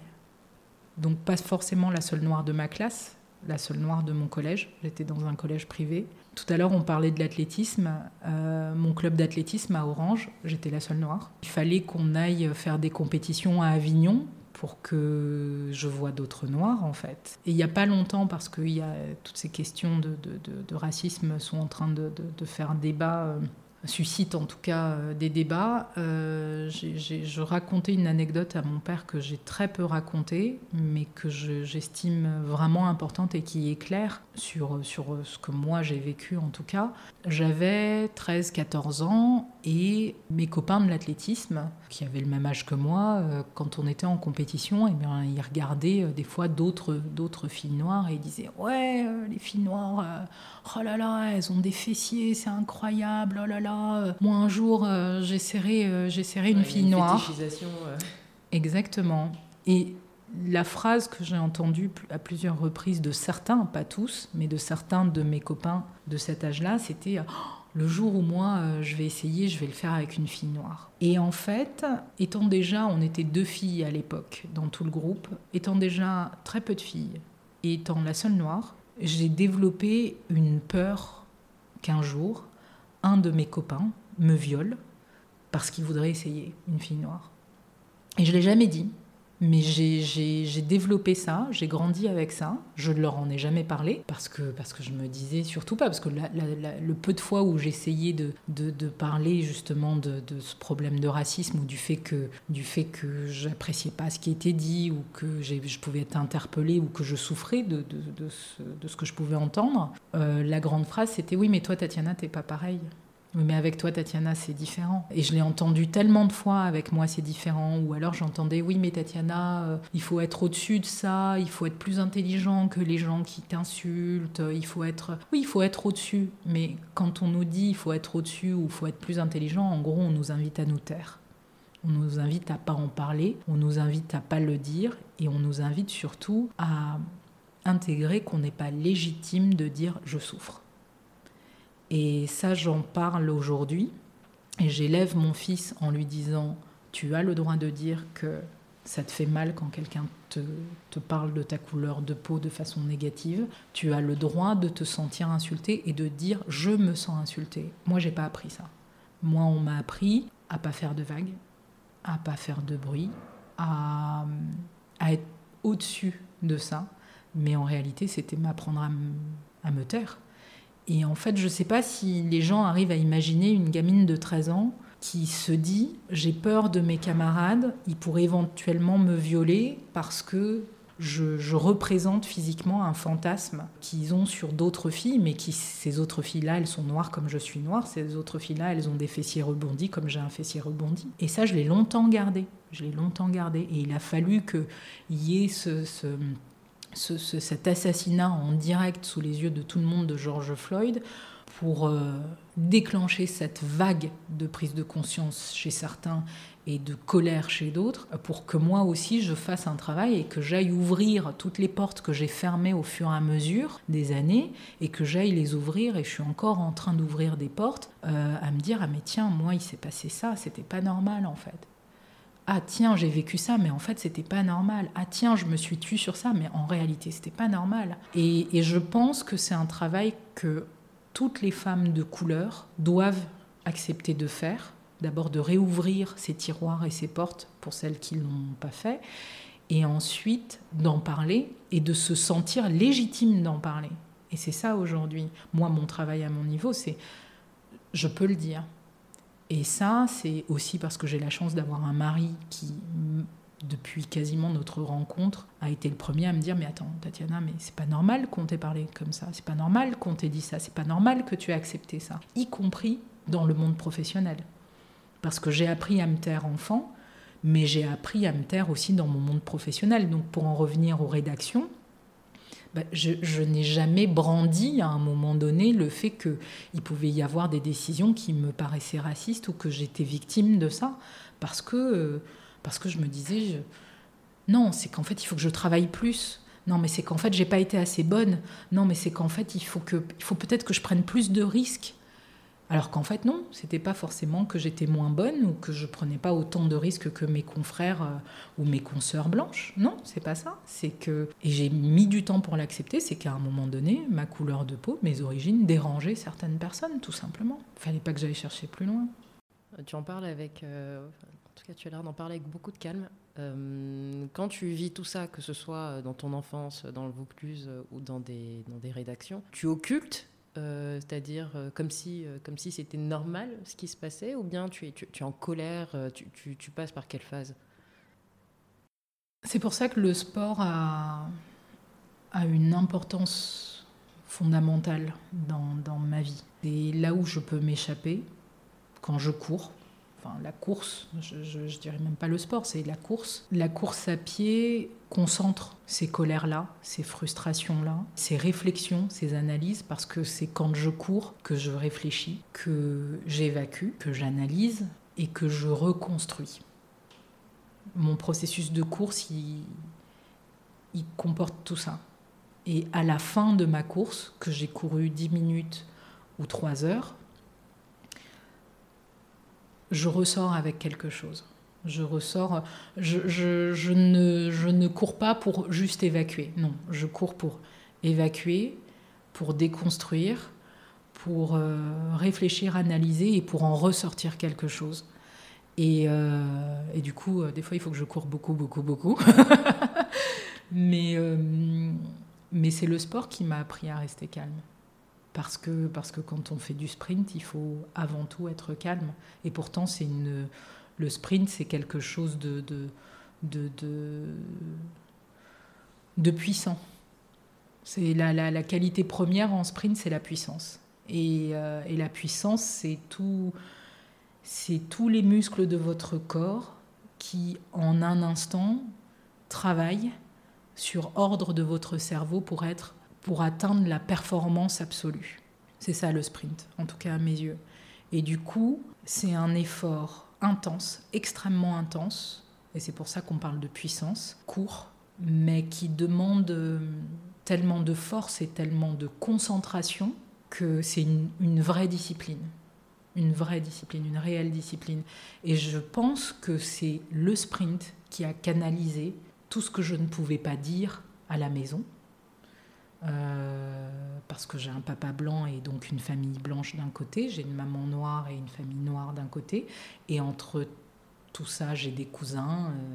Donc pas forcément la seule noire de ma classe, la seule noire de mon collège. J'étais dans un collège privé. Tout à l'heure, on parlait de l'athlétisme. Euh, mon club d'athlétisme à Orange, j'étais la seule noire. Il fallait qu'on aille faire des compétitions à Avignon pour que je vois d'autres noirs en fait. Et il n'y a pas longtemps, parce que toutes ces questions de, de, racisme sont en train de, faire débat. Euh, suscite en tout cas euh, des débats. Euh, je racontais une anecdote à mon père que j'ai très peu racontée, mais que j'estime vraiment importante et qui est claire sur, sur ce que moi j'ai vécu en tout cas. J'avais 13-14 ans et mes copains de l'athlétisme, qui avaient le même âge que moi, euh, quand on était en compétition, eh bien, ils regardaient des fois d'autres filles noires et ils disaient Ouais, les filles noires, oh là là, elles ont des fessiers, c'est incroyable, oh là là euh, moi un jour euh, j'essaierai euh, j'essaierai une fille noire. Exactement. Et la phrase que j'ai entendue à plusieurs reprises de certains, pas tous, mais de certains de mes copains de cet âge-là, c'était oh, le jour où moi je vais essayer, je vais le faire avec une fille noire. Et en fait, étant déjà, on était deux filles à l'époque dans tout le groupe, étant déjà très peu de filles et étant la seule noire, j'ai développé une peur qu'un jour, un de mes copains me viole parce qu'il voudrait essayer une fille noire. Et je l'ai jamais dit. Mais j'ai développé ça, j'ai grandi avec ça. Je ne leur en ai jamais parlé parce que, parce que je me disais surtout pas, parce que le peu de fois où j'essayais de, de, parler justement de, ce problème de racisme ou du fait que, que j'appréciais pas ce qui était dit ou que je pouvais être interpellée ou que je souffrais de, ce, ce que je pouvais entendre, euh, la grande phrase c'était oui mais toi Tatiana t'es pas pareil mais avec toi, Tatiana, c'est différent. Et je l'ai entendu tellement de fois, avec moi, c'est différent. Ou alors j'entendais, oui, mais Tatiana, euh, il faut être au-dessus de ça, il faut être plus intelligent que les gens qui t'insultent, il faut être... Oui, il faut être au-dessus. Mais quand on nous dit, il faut être au-dessus ou il faut être plus intelligent, en gros, on nous invite à nous taire. On nous invite à pas en parler, on nous invite à pas le dire, et on nous invite surtout à intégrer qu'on n'est pas légitime de dire je souffre. Et ça, j'en parle aujourd'hui. Et j'élève mon fils en lui disant, tu as le droit de dire que ça te fait mal quand quelqu'un te, parle de ta couleur de peau de façon négative. Tu as le droit de te sentir insulté et de dire je me sens insulté. Moi, j'ai pas appris ça. Moi, on m'a appris à pas faire de vagues, à pas faire de bruit, à, être au-dessus de ça. Mais en réalité, c'était m'apprendre à me taire. Et en fait, je ne sais pas si les gens arrivent à imaginer une gamine de 13 ans qui se dit j'ai peur de mes camarades, ils pourraient éventuellement me violer parce que je, représente physiquement un fantasme qu'ils ont sur d'autres filles, mais ces autres filles-là, elles sont noires comme je suis noire, ces autres filles-là, elles ont des fessiers rebondis comme j'ai un fessier rebondi. Et ça, je l'ai longtemps gardé. Je l'ai longtemps gardé. Et il a fallu qu'il y ait ce cet assassinat en direct sous les yeux de tout le monde de George Floyd pour euh, déclencher cette vague de prise de conscience chez certains et de colère chez d'autres, pour que moi aussi je fasse un travail et que j'aille ouvrir toutes les portes que j'ai fermées au fur et à mesure des années et que j'aille les ouvrir et je suis encore en train d'ouvrir des portes euh, à me dire ah mais tiens moi il s'est passé ça c'était pas normal en fait ah tiens j'ai vécu ça mais en fait c'était pas normal. Ah tiens je me suis tue sur ça mais en réalité c'était pas normal. Et, et, je pense que c'est un travail que toutes les femmes de couleur doivent accepter de faire. D'abord de réouvrir ces tiroirs et ces portes pour celles qui l'ont pas fait et ensuite d'en parler et de se sentir légitime d'en parler. Et c'est ça aujourd'hui. Moi mon travail à mon niveau c'est je peux le dire et ça, c'est aussi parce que j'ai la chance d'avoir un mari qui, depuis quasiment notre rencontre, a été le premier à me dire Mais attends, Tatiana, mais c'est pas normal qu'on t'ait parlé comme ça, c'est pas normal qu'on t'ait dit ça, c'est pas normal que tu aies accepté ça, y compris dans le monde professionnel. Parce que j'ai appris à me taire enfant, mais j'ai appris à me taire aussi dans mon monde professionnel. Donc pour en revenir aux rédactions, bah, je, n'ai jamais brandi à un moment donné le fait qu'il pouvait y avoir des décisions qui me paraissaient racistes ou que j'étais victime de ça. Parce que, parce que je me disais, non, c'est qu'en fait, il faut que je travaille plus. Non, mais c'est qu'en fait, j'ai pas été assez bonne. Non, mais c'est qu'en fait, il faut peut-être que je prenne plus de risques. Alors qu'en fait, non, c'était pas forcément que j'étais moins bonne ou que je prenais pas autant de risques que mes confrères euh, ou mes consoeurs blanches. Non, c'est pas ça. C'est que, et j'ai mis du temps pour l'accepter, c'est qu'à un moment donné, ma couleur de peau, mes origines dérangeaient certaines personnes, tout simplement. Il fallait pas que j'aille chercher plus loin. Tu en parles avec. Euh, en tout cas, tu as l'air d'en parler avec beaucoup de calme. Euh, quand tu vis tout ça, que ce soit dans ton enfance, dans le Vaucluse ou dans des, dans des rédactions, tu occultes euh, c'est-à-dire euh, comme si euh, comme si c'était normal ce qui se passait, ou bien tu es, tu, es en colère, tu, tu, tu, passes par quelle phase? C'est pour ça que le sport a, a une importance fondamentale dans, dans ma vie. C'est là où je peux m'échapper quand je cours, la course, je, ne dirais même pas le sport, c'est la course. La course à pied concentre ces colères-là, ces frustrations-là, ces réflexions, ces analyses, parce que c'est quand je cours que je réfléchis, que j'évacue, que j'analyse et que je reconstruis. Mon processus de course, il, il comporte tout ça. Et à la fin de ma course, que j'ai couru 10 minutes ou 3 heures, je ressors avec quelque chose. Je ressors, je, ne, je ne cours pas pour juste évacuer, non, je cours pour évacuer, pour déconstruire, pour euh, réfléchir, analyser et pour en ressortir quelque chose. Et, et, du coup, des fois, il faut que je cours beaucoup, beaucoup, beaucoup. *laughs* mais mais c'est le sport qui m'a appris à rester calme. Parce que, parce que quand on fait du sprint, il faut avant tout être calme. Et pourtant, c'est une, le sprint, c'est quelque chose de, de, de, puissant. C'est la, la, la, qualité première en sprint, c'est la puissance. Et, euh, et la puissance, c'est tout, c'est tous les muscles de votre corps qui, en un instant, travaillent sur ordre de votre cerveau pour être pour atteindre la performance absolue. C'est ça le sprint, en tout cas à mes yeux. Et du coup, c'est un effort intense, extrêmement intense, et c'est pour ça qu'on parle de puissance, court, mais qui demande euh, tellement de force et tellement de concentration que c'est une, une, vraie discipline. Une vraie discipline, une réelle discipline. Et je pense que c'est le sprint qui a canalisé tout ce que je ne pouvais pas dire à la maison, euh, parce que j'ai un papa blanc et donc une famille blanche d'un côté, j'ai une maman noire et une famille noire d'un côté, et entre tout ça, j'ai des cousins euh,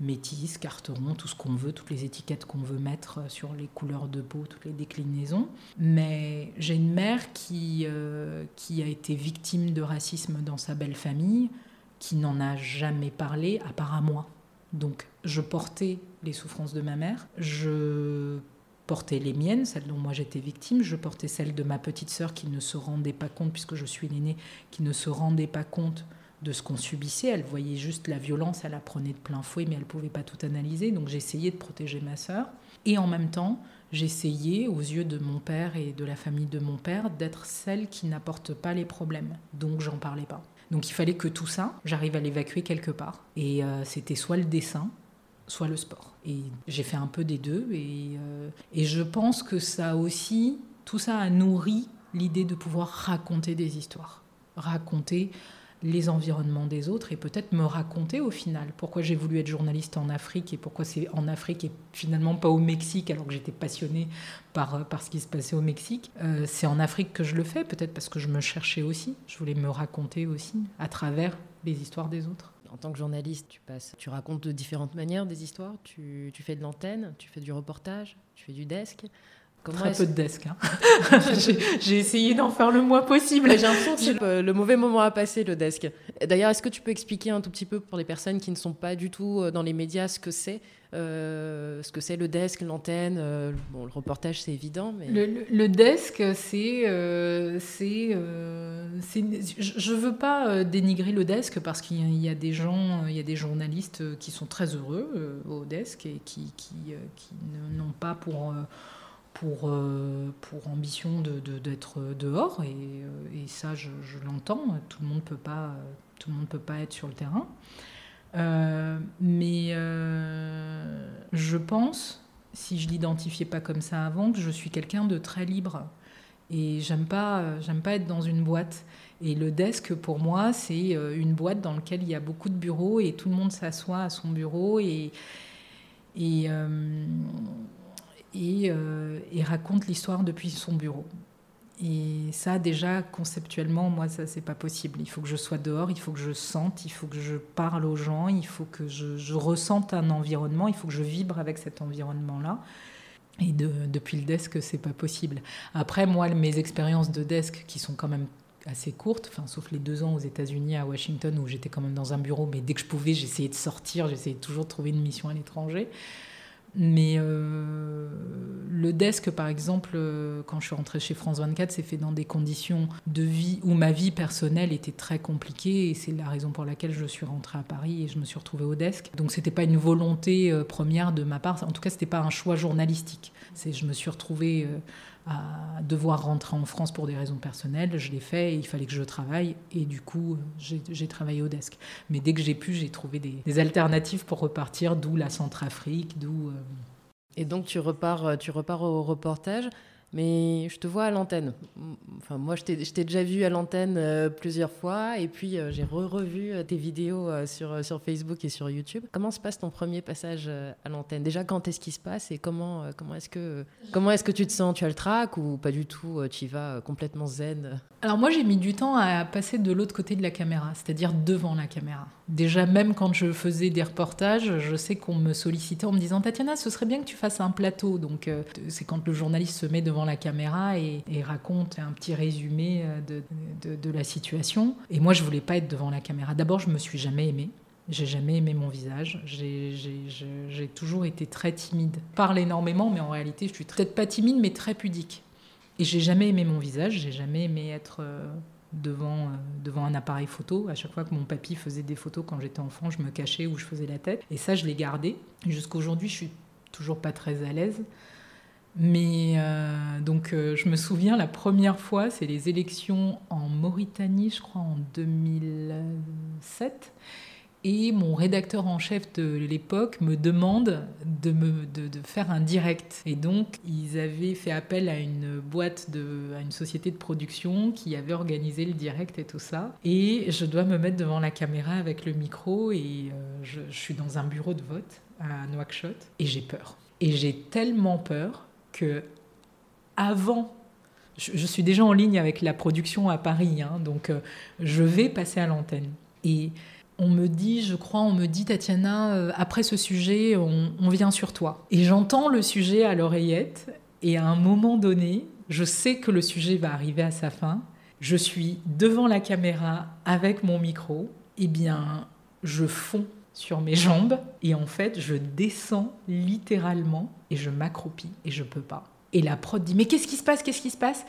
métis, carterons, tout ce qu'on veut, toutes les étiquettes qu'on veut mettre sur les couleurs de peau, toutes les déclinaisons. Mais j'ai une mère qui, euh, qui a été victime de racisme dans sa belle famille, qui n'en a jamais parlé à part à moi. Donc je portais les souffrances de ma mère, je portais les miennes, celles dont moi j'étais victime, je portais celles de ma petite sœur qui ne se rendait pas compte, puisque je suis l'aînée, qui ne se rendait pas compte de ce qu'on subissait. Elle voyait juste la violence, elle apprenait de plein fouet, mais elle ne pouvait pas tout analyser. Donc j'essayais de protéger ma sœur. Et en même temps, j'essayais, aux yeux de mon père et de la famille de mon père, d'être celle qui n'apporte pas les problèmes. Donc j'en parlais pas. Donc il fallait que tout ça, j'arrive à l'évacuer quelque part. Et euh, c'était soit le dessin, soit le sport. Et j'ai fait un peu des deux. Et, euh, et je pense que ça aussi, tout ça a nourri l'idée de pouvoir raconter des histoires. Raconter les environnements des autres et peut-être me raconter au final pourquoi j'ai voulu être journaliste en Afrique et pourquoi c'est en Afrique et finalement pas au Mexique alors que j'étais passionnée par, euh, par ce qui se passait au Mexique. Euh, c'est en Afrique que je le fais, peut-être parce que je me cherchais aussi, je voulais me raconter aussi à travers les histoires des autres. En tant que journaliste, tu passes, tu racontes de différentes manières des histoires. Tu, tu fais de l'antenne, tu fais du reportage, tu fais du desk. Très peu de desk. Hein. *laughs* J'ai essayé d'en faire le moins possible. J'ai l'impression que c'est le, mauvais moment à passer, le desk. D'ailleurs, est-ce que tu peux expliquer un tout petit peu pour les personnes qui ne sont pas du tout euh, dans les médias ce que c'est euh, ce que c'est le desk, l'antenne euh, Bon, le reportage, c'est évident. Mais... Le, desk, c'est. Euh, c'est je ne veux pas dénigrer le desk parce qu'il y a des gens, il y a des journalistes qui sont très heureux au desk et qui, qui, qui n'ont pas pour pour, euh, pour ambition d'être de, dehors, et, euh, et, ça, je, l'entends. Tout le monde peut pas, tout le monde peut pas être sur le terrain. Euh, mais je pense, si je l'identifiais pas comme ça avant, que je suis quelqu'un de très libre. Et j'aime pas, j'aime pas être dans une boîte. Et le desk, pour moi, c'est une boîte dans laquelle il y a beaucoup de bureaux et tout le monde s'assoit à son bureau et, et, raconte l'histoire depuis son bureau. Et ça, déjà, conceptuellement, moi, ça, c'est pas possible. Il faut que je sois dehors, il faut que je sente, il faut que je parle aux gens, il faut que je, ressente un environnement, il faut que je vibre avec cet environnement-là. Et de, depuis le desk, c'est pas possible. Après, moi, mes expériences de desk, qui sont quand même assez courtes, enfin, sauf les deux ans aux États-Unis, à Washington, où j'étais quand même dans un bureau, mais dès que je pouvais, j'essayais de sortir, j'essayais toujours de trouver une mission à l'étranger. Mais euh, le desk, par exemple, euh, quand je suis rentrée chez France 24, c'est fait dans des conditions de vie où ma vie personnelle était très compliquée et c'est la raison pour laquelle je suis rentrée à Paris et je me suis retrouvée au desk. Donc c'était pas une volonté euh, première de ma part, en tout cas c'était pas un choix journalistique. C'est je me suis retrouvée à devoir rentrer en France pour des raisons personnelles. Je l'ai fait et il fallait que je travaille. Et du coup, j'ai travaillé au desk. Mais dès que j'ai pu, j'ai trouvé des, alternatives pour repartir, d'où la Centrafrique, d'où... Euh, et donc tu repars, tu repars au reportage. Mais je te vois à l'antenne. Enfin, moi, je t'ai déjà vu à l'antenne euh, plusieurs fois, et puis euh, j'ai re-revu tes vidéos sur, sur Facebook et sur YouTube. Comment se passe ton premier passage à l'antenne? Déjà, quand est-ce qu'il se passe et comment, comment est-ce que, comment est que tu te sens? Tu as le trac ou pas du tout Tu y vas complètement zen? Alors moi, j'ai mis du temps à passer de l'autre côté de la caméra, c'est-à-dire devant la caméra. Déjà, même quand je faisais des reportages, je sais qu'on me sollicitait en me disant Tatiana, ce serait bien que tu fasses un plateau. Donc, c'est quand le journaliste se met devant la caméra et, raconte un petit résumé euh, de, la situation. Et moi, je voulais pas être devant la caméra. D'abord, je me suis jamais aimée. J'ai jamais aimé mon visage. J'ai toujours été très timide. Je parle énormément, mais en réalité, je suis peut-être pas timide, mais très pudique. Et j'ai jamais aimé mon visage. J'ai jamais aimé être euh, devant, euh, devant un appareil photo. À chaque fois que mon papy faisait des photos quand j'étais enfant, je me cachais ou je faisais la tête. Et ça, je l'ai gardé. Jusqu'à aujourd'hui, je suis toujours pas très à l'aise. Mais euh, donc, euh, je me souviens, la première fois, c'est les élections en Mauritanie, je crois, en 2007. Et mon rédacteur en chef de l'époque me demande de, faire un direct. Et donc, ils avaient fait appel à une boîte, à une société de production qui avait organisé le direct et tout ça. Et je dois me mettre devant la caméra avec le micro et euh, je, je suis dans un bureau de vote à Nouakchott et j'ai peur. Et j'ai tellement peur que avant, je, suis déjà en ligne avec la production à Paris, hein, donc euh, je vais passer à l'antenne. Et on me dit, je crois, on me dit, Tatiana, euh, après ce sujet, on, on vient sur toi. Et j'entends le sujet à l'oreillette, et à un moment donné, je sais que le sujet va arriver à sa fin. Je suis devant la caméra avec mon micro, et eh bien, je fonds sur mes jambes et en fait je descends littéralement et je m'accroupis et je peux pas. Et la prod dit mais qu'est-ce qui se passe Qu'est-ce qui se passe?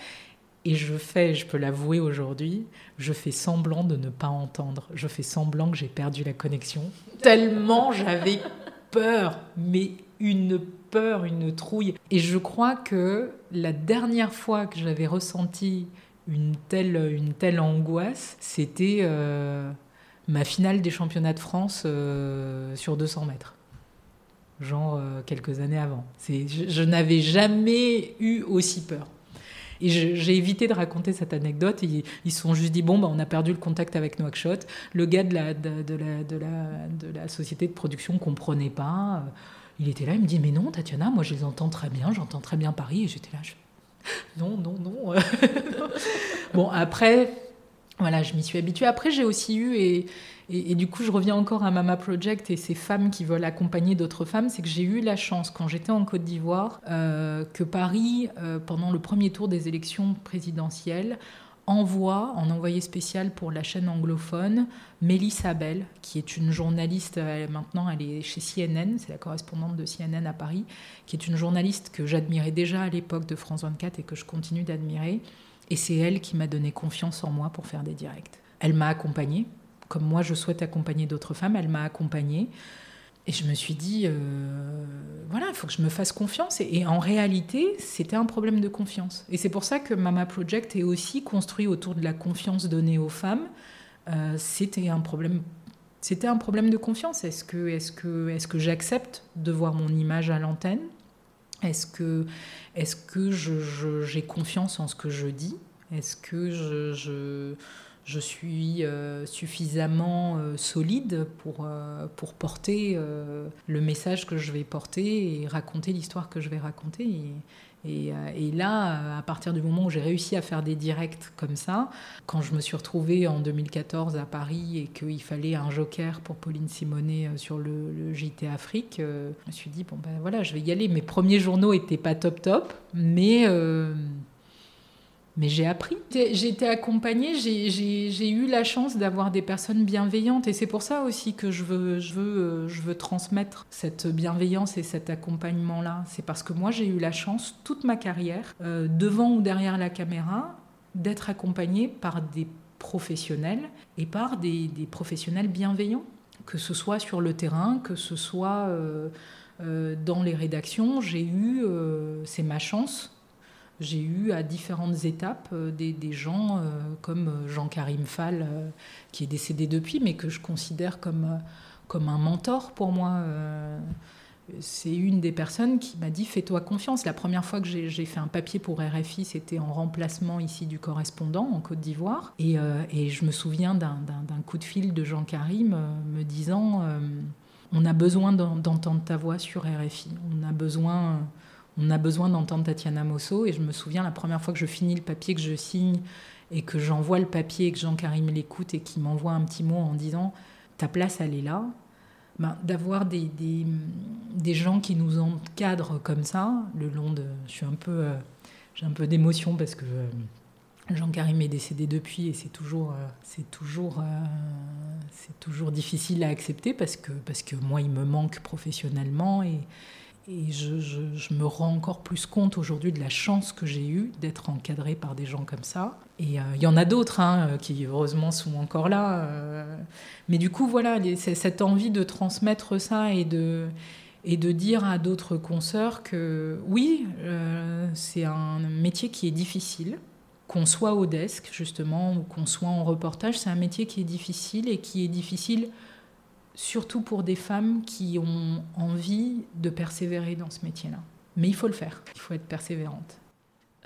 Et je fais, je peux l'avouer aujourd'hui, je fais semblant de ne pas entendre. Je fais semblant que j'ai perdu la connexion tellement j'avais peur, mais une peur, une trouille. Et je crois que la dernière fois que j'avais ressenti une telle, une telle angoisse, c'était euh, ma finale des championnats de France euh, sur 200 mètres. Genre euh, quelques années avant. Je, n'avais jamais eu aussi peur. Et j'ai évité de raconter cette anecdote. ils se sont juste dit bon, bah, on a perdu le contact avec Nouakchott. Le gars de la, société de production comprenait pas. Il était là, il me dit mais non, Tatiana, moi je les entends très bien, j'entends très bien Paris. Et j'étais là, non, non, non. *laughs* bon, après, voilà, je m'y suis habituée. Après, j'ai aussi eu, et, du coup, je reviens encore à Mama Project et ces femmes qui veulent accompagner d'autres femmes, c'est que j'ai eu la chance, quand j'étais en Côte d'Ivoire, euh, que Paris, euh, pendant le premier tour des élections présidentielles, envoie en envoyé spécial pour la chaîne anglophone Mélisse Abel, qui est une journaliste, maintenant elle est chez CNN, c'est la correspondante de CNN à Paris, qui est une journaliste que j'admirais déjà à l'époque de France 24 et que je continue d'admirer et c'est elle qui m'a donné confiance en moi pour faire des directs. Elle m'a accompagnée, comme moi je souhaite accompagner d'autres femmes, elle m'a accompagnée. Et je me suis dit, euh, voilà, il faut que je me fasse confiance. Et, en réalité, c'était un problème de confiance. Et c'est pour ça que Mama Project est aussi construit autour de la confiance donnée aux femmes. Euh, c'était un problème. Un problème de confiance. Est-ce que, est-ce que, est-ce que j'accepte de voir mon image à l'antenne? Est-ce que, j'ai confiance en ce que je dis? Est-ce que je, suis euh, suffisamment euh, solide pour, euh, porter le message que je vais porter et raconter l'histoire que je vais raconter? Et, là, à partir du moment où j'ai réussi à faire des directs comme ça, quand je me suis retrouvée en 2014 à Paris et qu'il fallait un joker pour Pauline Simonet sur le, JT Afrique, je me suis dit, bon ben voilà, je vais y aller. Mes premiers journaux étaient pas top top, mais... Mais j'ai appris. J'ai été accompagnée, j'ai eu la chance d'avoir des personnes bienveillantes. Et c'est pour ça aussi que euh, je veux transmettre cette bienveillance et cet accompagnement-là. C'est parce que moi, j'ai eu la chance, toute ma carrière, euh, devant ou derrière la caméra, d'être accompagnée par des professionnels et par des, des, professionnels bienveillants. Que ce soit sur le terrain, que ce soit euh, dans les rédactions, j'ai eu, c'est ma chance, j'ai eu à différentes étapes euh, des, gens euh, comme euh, Jean-Karim Fall, qui est décédé depuis, mais que je considère comme, comme un mentor pour moi. c'est une des personnes qui m'a dit fais-toi confiance. La première fois que j'ai fait un papier pour RFI, c'était en remplacement ici du correspondant en Côte d'Ivoire. Et, je me souviens d'un coup de fil de Jean Karim me disant on a besoin d'entendre ta voix sur RFI. On a besoin, on a besoin d'entendre Tatiana Mosso. Et je me souviens la première fois que je finis le papier, que je signe et que j'envoie le papier et que Jean Karim l'écoute et qu'il m'envoie un petit mot en disant ta place elle est là ben, d'avoir des, des, des, gens qui nous encadrent comme ça, le long de... Un peu... Euh, j'ai un peu d'émotion parce que euh, Jean Karim est décédé depuis et c'est toujours, euh, c'est toujours, c'est toujours difficile à accepter parce que, parce que moi, il me manque professionnellement et, et je, me rends encore plus compte aujourd'hui de la chance que j'ai eue d'être encadrée par des gens comme ça. Et euh, il y en a d'autres hein, qui, heureusement, sont encore là. Euh. mais du coup, voilà, cette envie de transmettre ça et de, et de dire à d'autres consoeurs que oui, euh, c'est un métier qui est difficile. Qu'on soit au desk, justement, ou qu'on soit en reportage, c'est un métier qui est difficile et qui est difficile surtout pour des femmes qui ont envie de persévérer dans ce métier-là. Mais il faut le faire, il faut être persévérante.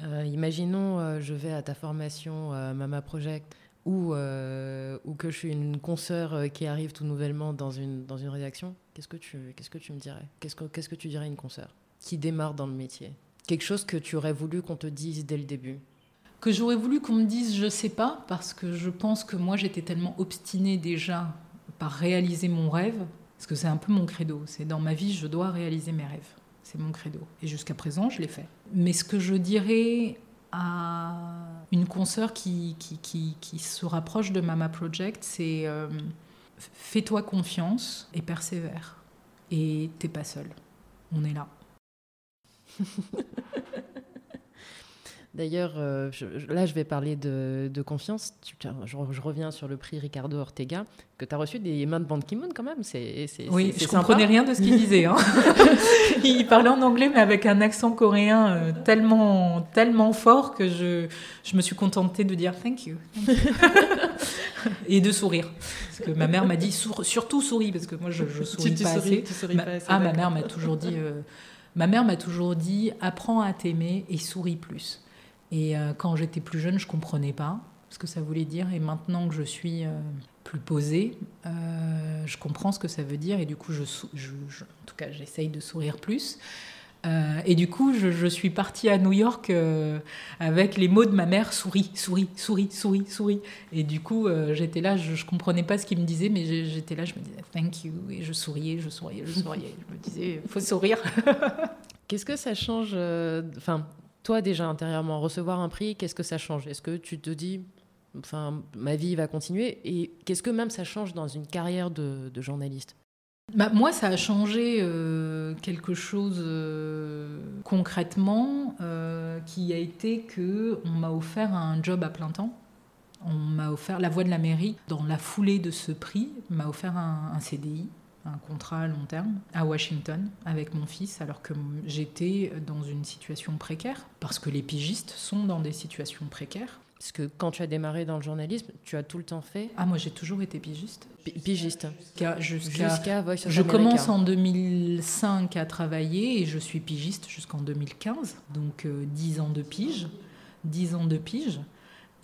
Euh, imaginons, euh, je vais à ta formation euh, Mama Project ou, ou que je suis une consoeur qui arrive tout nouvellement dans une, dans une rédaction. Qu'est-ce que tu, qu'est-ce que tu me dirais? Qu'est-ce que, qu'est-ce que tu dirais à une consoeur qui démarre dans le métier? Quelque chose que tu aurais voulu qu'on te dise dès le début? Que j'aurais voulu qu'on me dise, je sais pas, parce que je pense que moi j'étais tellement obstinée déjà par réaliser mon rêve, parce que c'est un peu mon credo. C'est dans ma vie, je dois réaliser mes rêves. C'est mon credo. Et jusqu'à présent, je l'ai fait. Mais ce que je dirais à une consoeur qui, se rapproche de Mama Project, c'est euh, fais-toi confiance et persévère. Et t'es pas seul. On est là. *laughs* D'ailleurs, euh, là, je vais parler de, confiance. je, reviens sur le prix Ricardo Ortega, que tu as reçu des mains de Ban Ki-moon quand même. C'est, oui, je ne comprenais rien de ce qu'il disait. Hein. *laughs* il parlait en anglais, mais avec un accent coréen euh, tellement, tellement fort que je, je me suis contentée de dire thank you. *laughs* Et de sourire. Parce que ma mère m'a dit surtout souris, parce que moi, je, ne souris, pas, assez. Ah, ma mère m'a toujours dit. Euh, ma mère m'a toujours dit apprends à t'aimer et souris plus. Et euh, quand j'étais plus jeune, je comprenais pas ce que ça voulait dire. Et maintenant que je suis euh, plus posée, euh, je comprends ce que ça veut dire. Et du coup, je, en tout cas, j'essaye de sourire plus. et du coup, je, suis partie à New York avec les mots de ma mère souris, souris, souris, souris, souris. Et du coup, j'étais là, je, ne comprenais pas ce qu'il me disait, mais j'étais là, je me disais thank you. Et je souriais, je souriais, je souriais. je me disais, faut sourire. *laughs* Qu'est-ce que ça change Enfin, toi déjà intérieurement, recevoir un prix, qu'est-ce que ça change? Est-ce que tu te dis, enfin, ma vie va continuer? Et qu'est-ce que même ça change dans une carrière de, journaliste? Bah, moi, ça a changé euh, quelque chose euh, concrètement euh, qui a été que on m'a offert un job à plein temps. On m'a offert la voix de la mairie dans la foulée de ce prix, m'a offert un CDI un contrat à long terme à Washington avec mon fils alors que j'étais dans une situation précaire parce que les pigistes sont dans des situations précaires. Parce que quand tu as démarré dans le journalisme, tu as tout le temps fait Ah, moi j'ai toujours été pigiste. pigiste. Jusqu'à. je commence en 2005 à travailler et je suis pigiste jusqu'en 2015. Donc 10 euh, ans de pige. 10 ans de pige.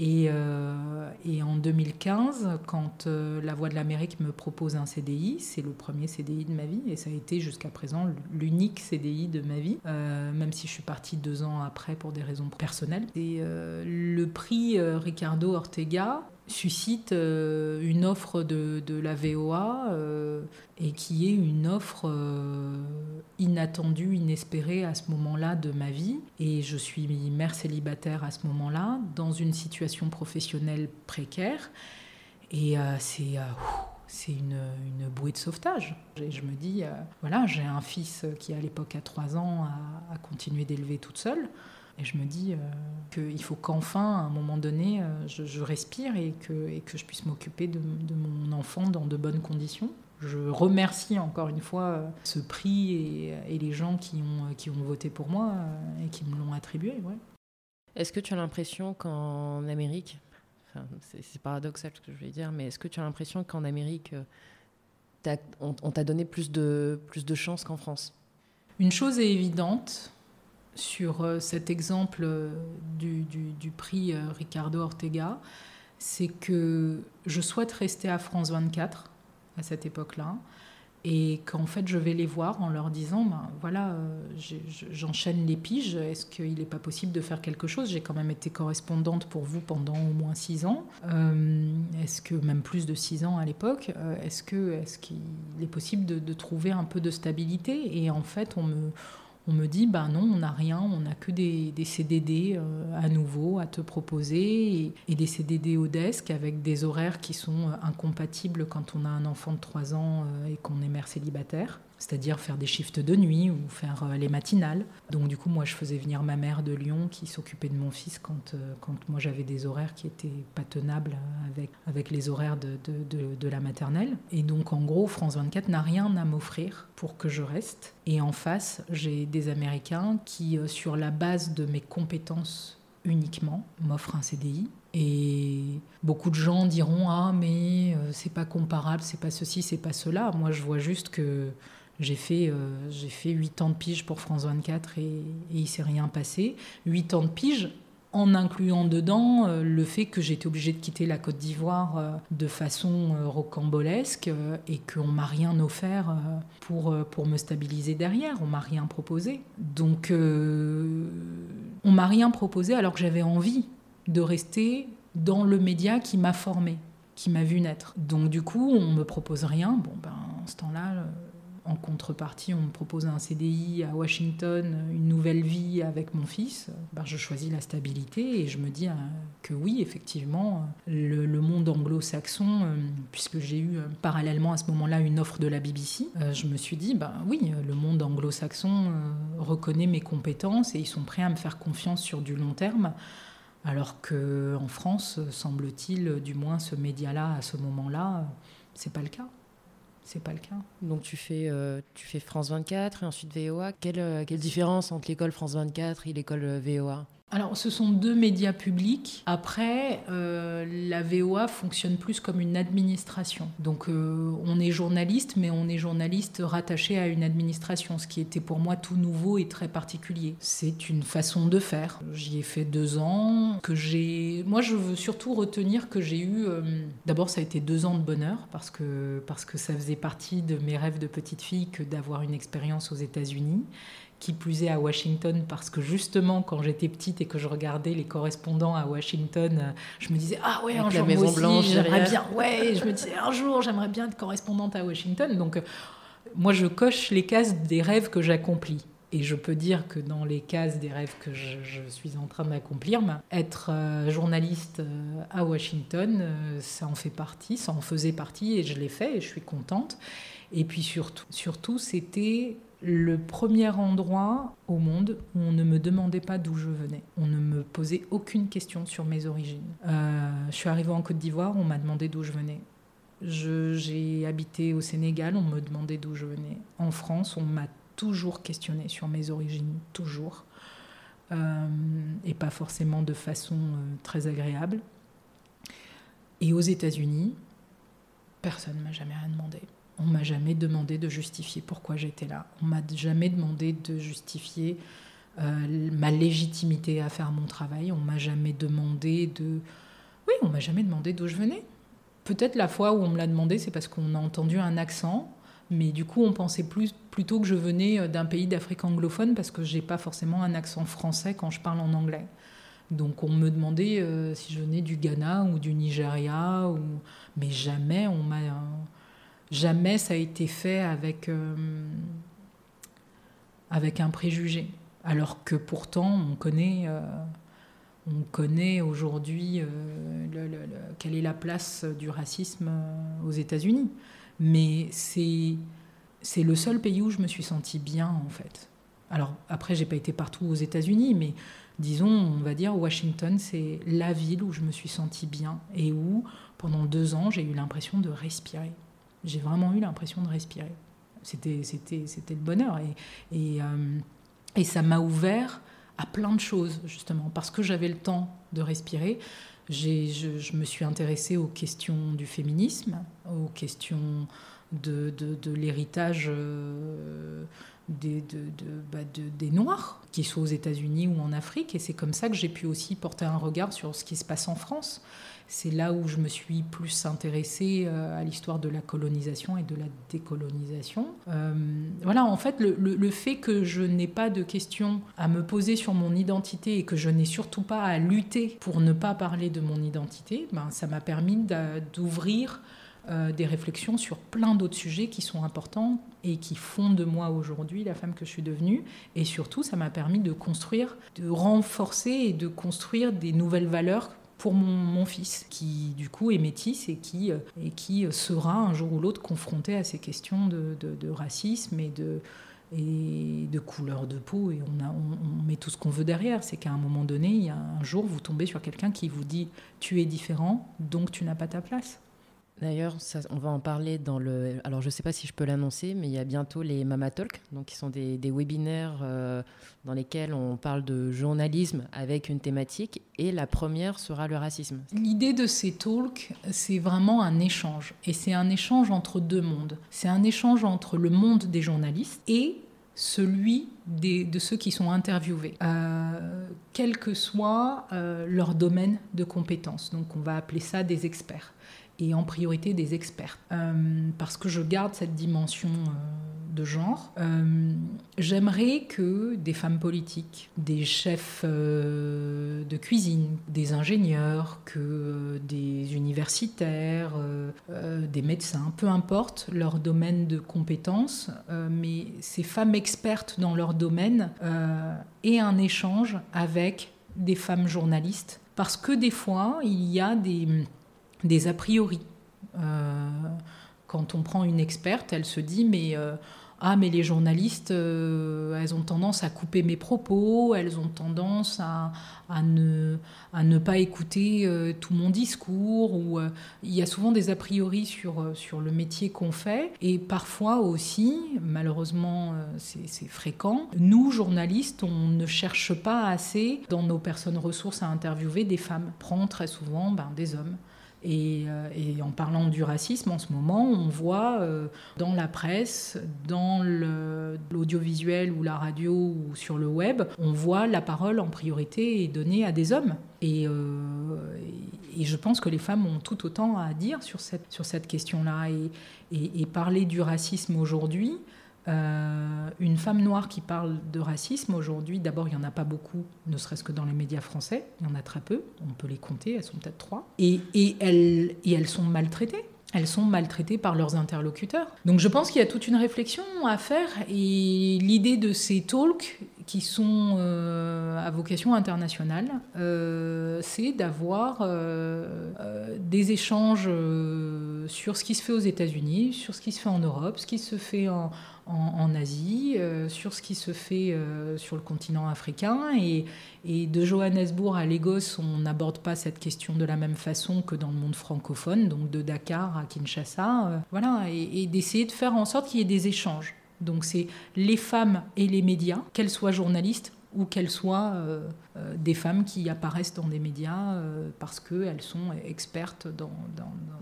Euh, et, en 2015, quand euh, La Voix de l'Amérique me propose un CDI, c'est le premier CDI de ma vie, et ça a été jusqu'à présent l'unique CDI de ma vie, euh, même si je suis partie deux ans après pour des raisons personnelles. Et le prix Ricardo Ortega, suscite euh, une offre de, de la VOA euh, et qui est une offre euh, inattendue, inespérée à ce moment-là de ma vie. Et je suis mère célibataire à ce moment-là, dans une situation professionnelle précaire. Et c'est c'est une, une, bouée de sauvetage. Et je me dis, voilà, j'ai un fils qui à l'époque a trois ans à, à continuer d'élever toute seule. Et je me dis euh, qu'il faut qu'enfin, à un moment donné, euh, je, respire et que, et que je puisse m'occuper de, mon enfant dans de bonnes conditions. Je remercie encore une fois euh, ce prix et, et les gens qui ont, qui ont voté pour moi et qui me l'ont attribué. Ouais. Est-ce que tu as l'impression qu'en Amérique, enfin, c'est paradoxal ce que je vais dire, mais est-ce que tu as l'impression qu'en Amérique, on, t'a donné plus de, plus de chance qu'en France? Une chose est évidente sur cet exemple du, du prix Ricardo Ortega, c'est que je souhaite rester à France 24 à cette époque-là et qu'en fait je vais les voir en leur disant ben voilà euh, j'enchaîne les piges est-ce qu'il n'est pas possible de faire quelque chose? J'ai quand même été correspondante pour vous pendant au moins six ans. Euh, est-ce que même plus de six ans à l'époque euh, est-ce que est-ce qu'il est possible de, de, trouver un peu de stabilité? Et en fait on me on me dit ben non, on n'a rien, on n'a que des, CDD euh, à nouveau à te proposer et, des CDD au desk avec des horaires qui sont euh, incompatibles quand on a un enfant de 3 ans euh, et qu'on est mère célibataire c'est-à-dire faire des shifts de nuit ou faire euh, les matinales. Donc du coup, moi, je faisais venir ma mère de Lyon qui s'occupait de mon fils quand, euh, quand moi j'avais des horaires qui étaient pas tenables avec, avec les horaires de, de, de, la maternelle. Et donc en gros, France 24 n'a rien à m'offrir pour que je reste. Et en face, j'ai des Américains qui, euh, sur la base de mes compétences uniquement, m'offrent un CDI. Et beaucoup de gens diront ah mais c'est pas comparable, c'est pas ceci, c'est pas cela. Moi je vois juste que j'ai fait, euh, fait 8 ans de pige pour France 24 et, et il s'est rien passé. 8 ans de pige en incluant dedans euh, le fait que j'étais obligée de quitter la Côte d'Ivoire euh, de façon rocambolesque et qu'on m'a rien offert pour, pour me stabiliser derrière, on m'a rien proposé. Donc on m'a rien proposé alors que j'avais envie de rester dans le média qui m'a formé, qui m'a vu naître. Donc du coup, on me propose rien. Bon ben, en ce temps-là, en contrepartie, on me propose un CDI à Washington, une nouvelle vie avec mon fils. Ben, je choisis la stabilité et je me dis euh, que oui, effectivement, le, monde anglo-saxon, euh, puisque j'ai eu euh, parallèlement à ce moment-là une offre de la BBC, je me suis dit, ben oui, le monde anglo-saxon reconnaît mes compétences et ils sont prêts à me faire confiance sur du long terme. Alors qu'en France, semble-t-il, du moins ce média-là, à ce moment-là, c'est pas le cas c'est pas le cas. Donc tu fais, euh, tu fais France 24 et ensuite VOA. Quelle, euh, quelle différence entre l'école France 24 et l'école euh, VOA alors, ce sont deux médias publics. Après, euh, la VOA fonctionne plus comme une administration. Donc, euh, on est journaliste, mais on est journaliste rattaché à une administration, ce qui était pour moi tout nouveau et très particulier. C'est une façon de faire. J'y ai fait deux ans. Que j'ai, moi, je veux surtout retenir que j'ai eu. Euh, d'abord, ça a été deux ans de bonheur parce que parce que ça faisait partie de mes rêves de petite fille que d'avoir une expérience aux États-Unis qui plus est à Washington, parce que justement, quand j'étais petite et que je regardais les correspondants à Washington, euh, je me disais ah ouais, un jour Maison Blanche, j'aimerais bien. Ouais, je me disais un jour, j'aimerais bien être correspondante à Washington. Donc, euh, moi, je coche les cases des rêves que j'accomplis. Et je peux dire que dans les cases des rêves que je, suis en train d'accomplir, ben, être euh, journaliste à Washington, ça en fait partie, ça en faisait partie et je l'ai fait et je suis contente. Et puis surtout, surtout c'était le premier endroit au monde où on ne me demandait pas d'où je venais. On ne me posait aucune question sur mes origines. Euh, je suis arrivée en Côte d'Ivoire, on m'a demandé d'où je venais. J'ai habité au Sénégal, on me demandait d'où je venais. En France, on m'a toujours questionné sur mes origines, toujours. Euh, et pas forcément de façon euh, très agréable. Et aux États-Unis, personne ne m'a jamais rien demandé. On m'a jamais demandé de justifier pourquoi j'étais là. On m'a jamais demandé de justifier euh, ma légitimité à faire mon travail. On m'a jamais demandé de. Oui, on m'a jamais demandé d'où je venais. Peut-être la fois où on me l'a demandé, c'est parce qu'on a entendu un accent, mais du coup, on pensait plus, plutôt que je venais euh, d'un pays d'Afrique anglophone parce que j'ai pas forcément un accent français quand je parle en anglais. Donc on me demandait euh, si je venais du Ghana ou du Nigeria, ou... mais jamais on m'a jamais ça a été fait avec, euh, avec un préjugé. Alors que pourtant, on connaît, euh, aujourd'hui euh, quelle est la place du racisme aux États-Unis. Mais c'est, c'est le seul pays où je me suis sentie bien, en fait. Alors, après, j'ai pas été partout aux États-Unis, mais disons, on va dire, Washington, c'est la ville où je me suis sentie bien et où, pendant deux ans, j'ai eu l'impression de respirer j'ai vraiment eu l'impression de respirer. C'était, le bonheur. Et, et, euh, et ça m'a ouvert à plein de choses, justement, parce que j'avais le temps de respirer. Je, je, me suis intéressée aux questions du féminisme, aux questions de, de, l'héritage euh, des, de, bah, des Noirs, qu'ils soient aux États-Unis ou en Afrique. Et c'est comme ça que j'ai pu aussi porter un regard sur ce qui se passe en France. C'est là où je me suis plus intéressée euh, à l'histoire de la colonisation et de la décolonisation. Euh, voilà, en fait, le, fait que je n'ai pas de questions à me poser sur mon identité et que je n'ai surtout pas à lutter pour ne pas parler de mon identité, ben, ça m'a permis d'ouvrir euh, des réflexions sur plein d'autres sujets qui sont importants et qui font de moi aujourd'hui la femme que je suis devenue. Et surtout, ça m'a permis de construire, de renforcer et de construire des nouvelles valeurs pour mon, fils, qui du coup est métisse et qui, euh, et qui sera un jour ou l'autre confronté à ces questions de, racisme et de, et de couleur de peau. Et on, a, on, met tout ce qu'on veut derrière. C'est qu'à un moment donné, il y a un jour, vous tombez sur quelqu'un qui vous dit Tu es différent, donc tu n'as pas ta place. D'ailleurs, on va en parler dans le. Alors, je ne sais pas si je peux l'annoncer, mais il y a bientôt les Mama Talk, donc qui sont des, webinaires euh, dans lesquels on parle de journalisme avec une thématique, et la première sera le racisme. L'idée de ces talks, c'est vraiment un échange, et c'est un échange entre deux mondes. C'est un échange entre le monde des journalistes et celui de ceux qui sont interviewés, euh, quel que soit euh, leur domaine de compétence. Donc, on va appeler ça des experts et en priorité des experts. Euh, parce que je garde cette dimension euh, de genre. Euh, j'aimerais que des femmes politiques, des chefs de cuisine, des ingénieurs, que des universitaires, des médecins, peu importe leur domaine de compétences, mais ces femmes expertes dans leur domaine aient un échange avec des femmes journalistes. Parce que des fois, il y a des des a priori. Euh, quand on prend une experte, elle se dit mais euh, ah mais les journalistes, euh, elles ont tendance à couper mes propos, elles ont tendance à, ne, pas écouter tout mon discours. Ou il y a souvent des a priori sur, le métier qu'on fait. Et parfois aussi, malheureusement c'est fréquent, nous journalistes, on ne cherche pas assez dans nos personnes ressources à interviewer des femmes. Prend très souvent ben, des hommes. Euh, et, en parlant du racisme, en ce moment, on voit euh, dans la presse, dans l'audiovisuel ou la radio ou sur le web, on voit la parole en priorité est donnée à des hommes. Et, euh, je pense que les femmes ont tout autant à dire sur cette, sur cette question-là. Et, parler du racisme aujourd'hui, euh, une femme noire qui parle de racisme aujourd'hui, d'abord, il n'y en a pas beaucoup, ne serait-ce que dans les médias français. Il y en a très peu. On peut les compter, elles sont peut-être trois. Et, elles sont maltraitées. Elles sont maltraitées par leurs interlocuteurs. Donc je pense qu'il y a toute une réflexion à faire. Et l'idée de ces talks, qui sont euh, à vocation internationale, euh, c'est d'avoir des échanges sur ce qui se fait aux États-Unis, sur ce qui se fait en Europe, ce qui se fait en, en, Asie, euh, sur ce qui se fait euh, sur le continent africain. Et, de Johannesburg à Lagos, on n'aborde pas cette question de la même façon que dans le monde francophone, donc de Dakar à Kinshasa. Euh, voilà, et d'essayer de faire en sorte qu'il y ait des échanges. Donc c'est les femmes et les médias, qu'elles soient journalistes ou qu'elles soient euh, euh, des femmes qui apparaissent dans des médias euh, parce qu'elles sont expertes dans,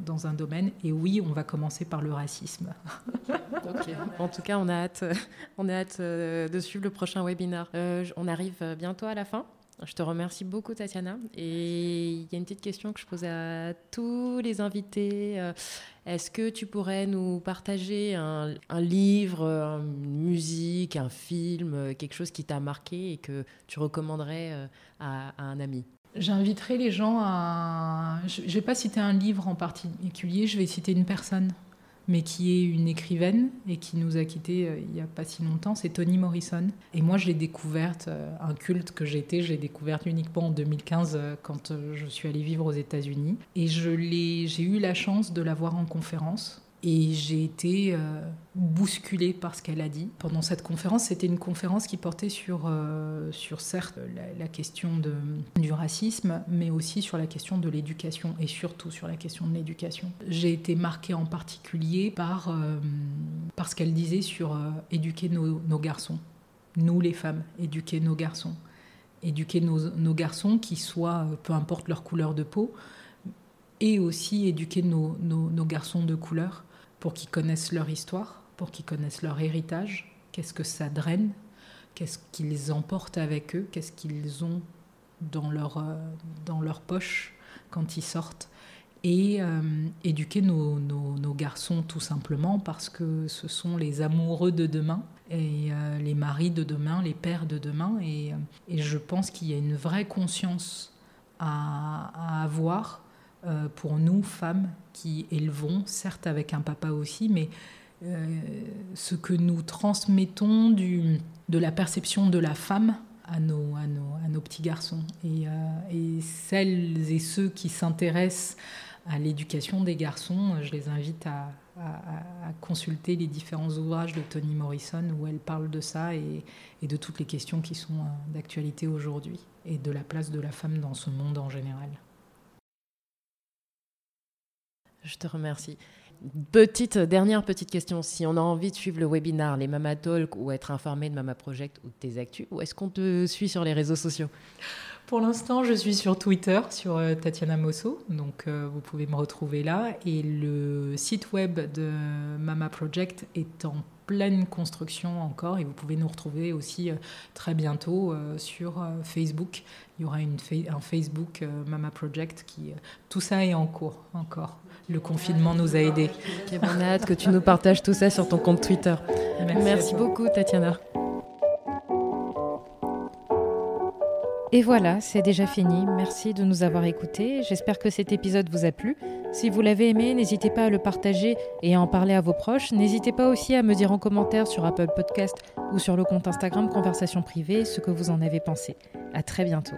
dans, un domaine. Et oui, on va commencer par le racisme. *laughs* En tout cas, on a hâte, on a hâte de suivre le prochain webinaire. on arrive bientôt à la fin. Je te remercie beaucoup, Tatiana. Et il y a une petite question que je pose à tous les invités. Euh, est-ce que tu pourrais nous partager un, livre, une musique, un film, quelque chose qui t'a marqué et que tu recommanderais euh, à, à un ami? J'inviterai les gens à... Je ne vais pas citer un livre en particulier, je vais citer une personne mais qui est une écrivaine et qui nous a quittés euh, il n'y a pas si longtemps, c'est Toni Morrison. Et moi, je l'ai découverte, euh, un culte que j'étais, je l'ai découverte uniquement en 2015 euh, quand je suis allée vivre aux États-Unis. Et j'ai eu la chance de la voir en conférence et j'ai été euh, bousculée par ce qu'elle a dit. Pendant cette conférence, c'était une conférence qui portait sur, euh, sur certes, la, question de, du racisme, mais aussi sur la question de l'éducation, et surtout sur la question de l'éducation. J'ai été marquée en particulier par, euh, par ce qu'elle disait sur éduquer nos, garçons. Nous, les femmes, éduquer nos garçons. Éduquer nos, garçons qui soient, peu importe leur couleur de peau, et aussi éduquer nos garçons de couleur pour qu'ils connaissent leur histoire, pour qu'ils connaissent leur héritage qu'est-ce que ça draine, qu'est-ce qu'ils emportent avec eux, qu'est-ce qu'ils ont dans leur, euh, dans leur poche quand ils sortent. Et euh, éduquer nos, garçons tout simplement parce que ce sont les amoureux de demain et euh, les maris de demain, les pères de demain. Et, je pense qu'il y a une vraie conscience à avoir pour nous, femmes, qui élevons, certes avec un papa aussi, mais ce que nous transmettons de la perception de la femme à nos, petits garçons. Et, euh, et, celles et ceux qui s'intéressent à l'éducation des garçons, je les invite à, consulter les différents ouvrages de Toni Morrison où elle parle de ça et, de toutes les questions qui sont euh, d'actualité aujourd'hui et de la place de la femme dans ce monde en général. Je te remercie. Petite, dernière petite question. Si on a envie de suivre le webinar, les Mama Talk ou être informé de Mama Project ou de tes actus, où est-ce qu'on te suit sur les réseaux sociaux? Pour l'instant, je suis sur Twitter, sur euh, Tatiana Mosso. Donc, euh, vous pouvez me retrouver là. Et le site web de Mama Project est en pleine construction encore et vous pouvez nous retrouver aussi euh, très bientôt sur Facebook. Il y aura un Facebook Mama Project qui tout ça est en cours encore le confinement nous a aidés. on a hâte que tu nous partages tout ça sur ton compte Twitter. Merci, beaucoup, Tatiana. Et voilà, c'est déjà fini. Merci de nous avoir écoutés. J'espère que cet épisode vous a plu. Si vous l'avez aimé, n'hésitez pas à le partager et à en parler à vos proches. N'hésitez pas aussi à me dire en commentaire sur Apple Podcast ou sur le compte Instagram Conversation Privée ce que vous en avez pensé. À très bientôt.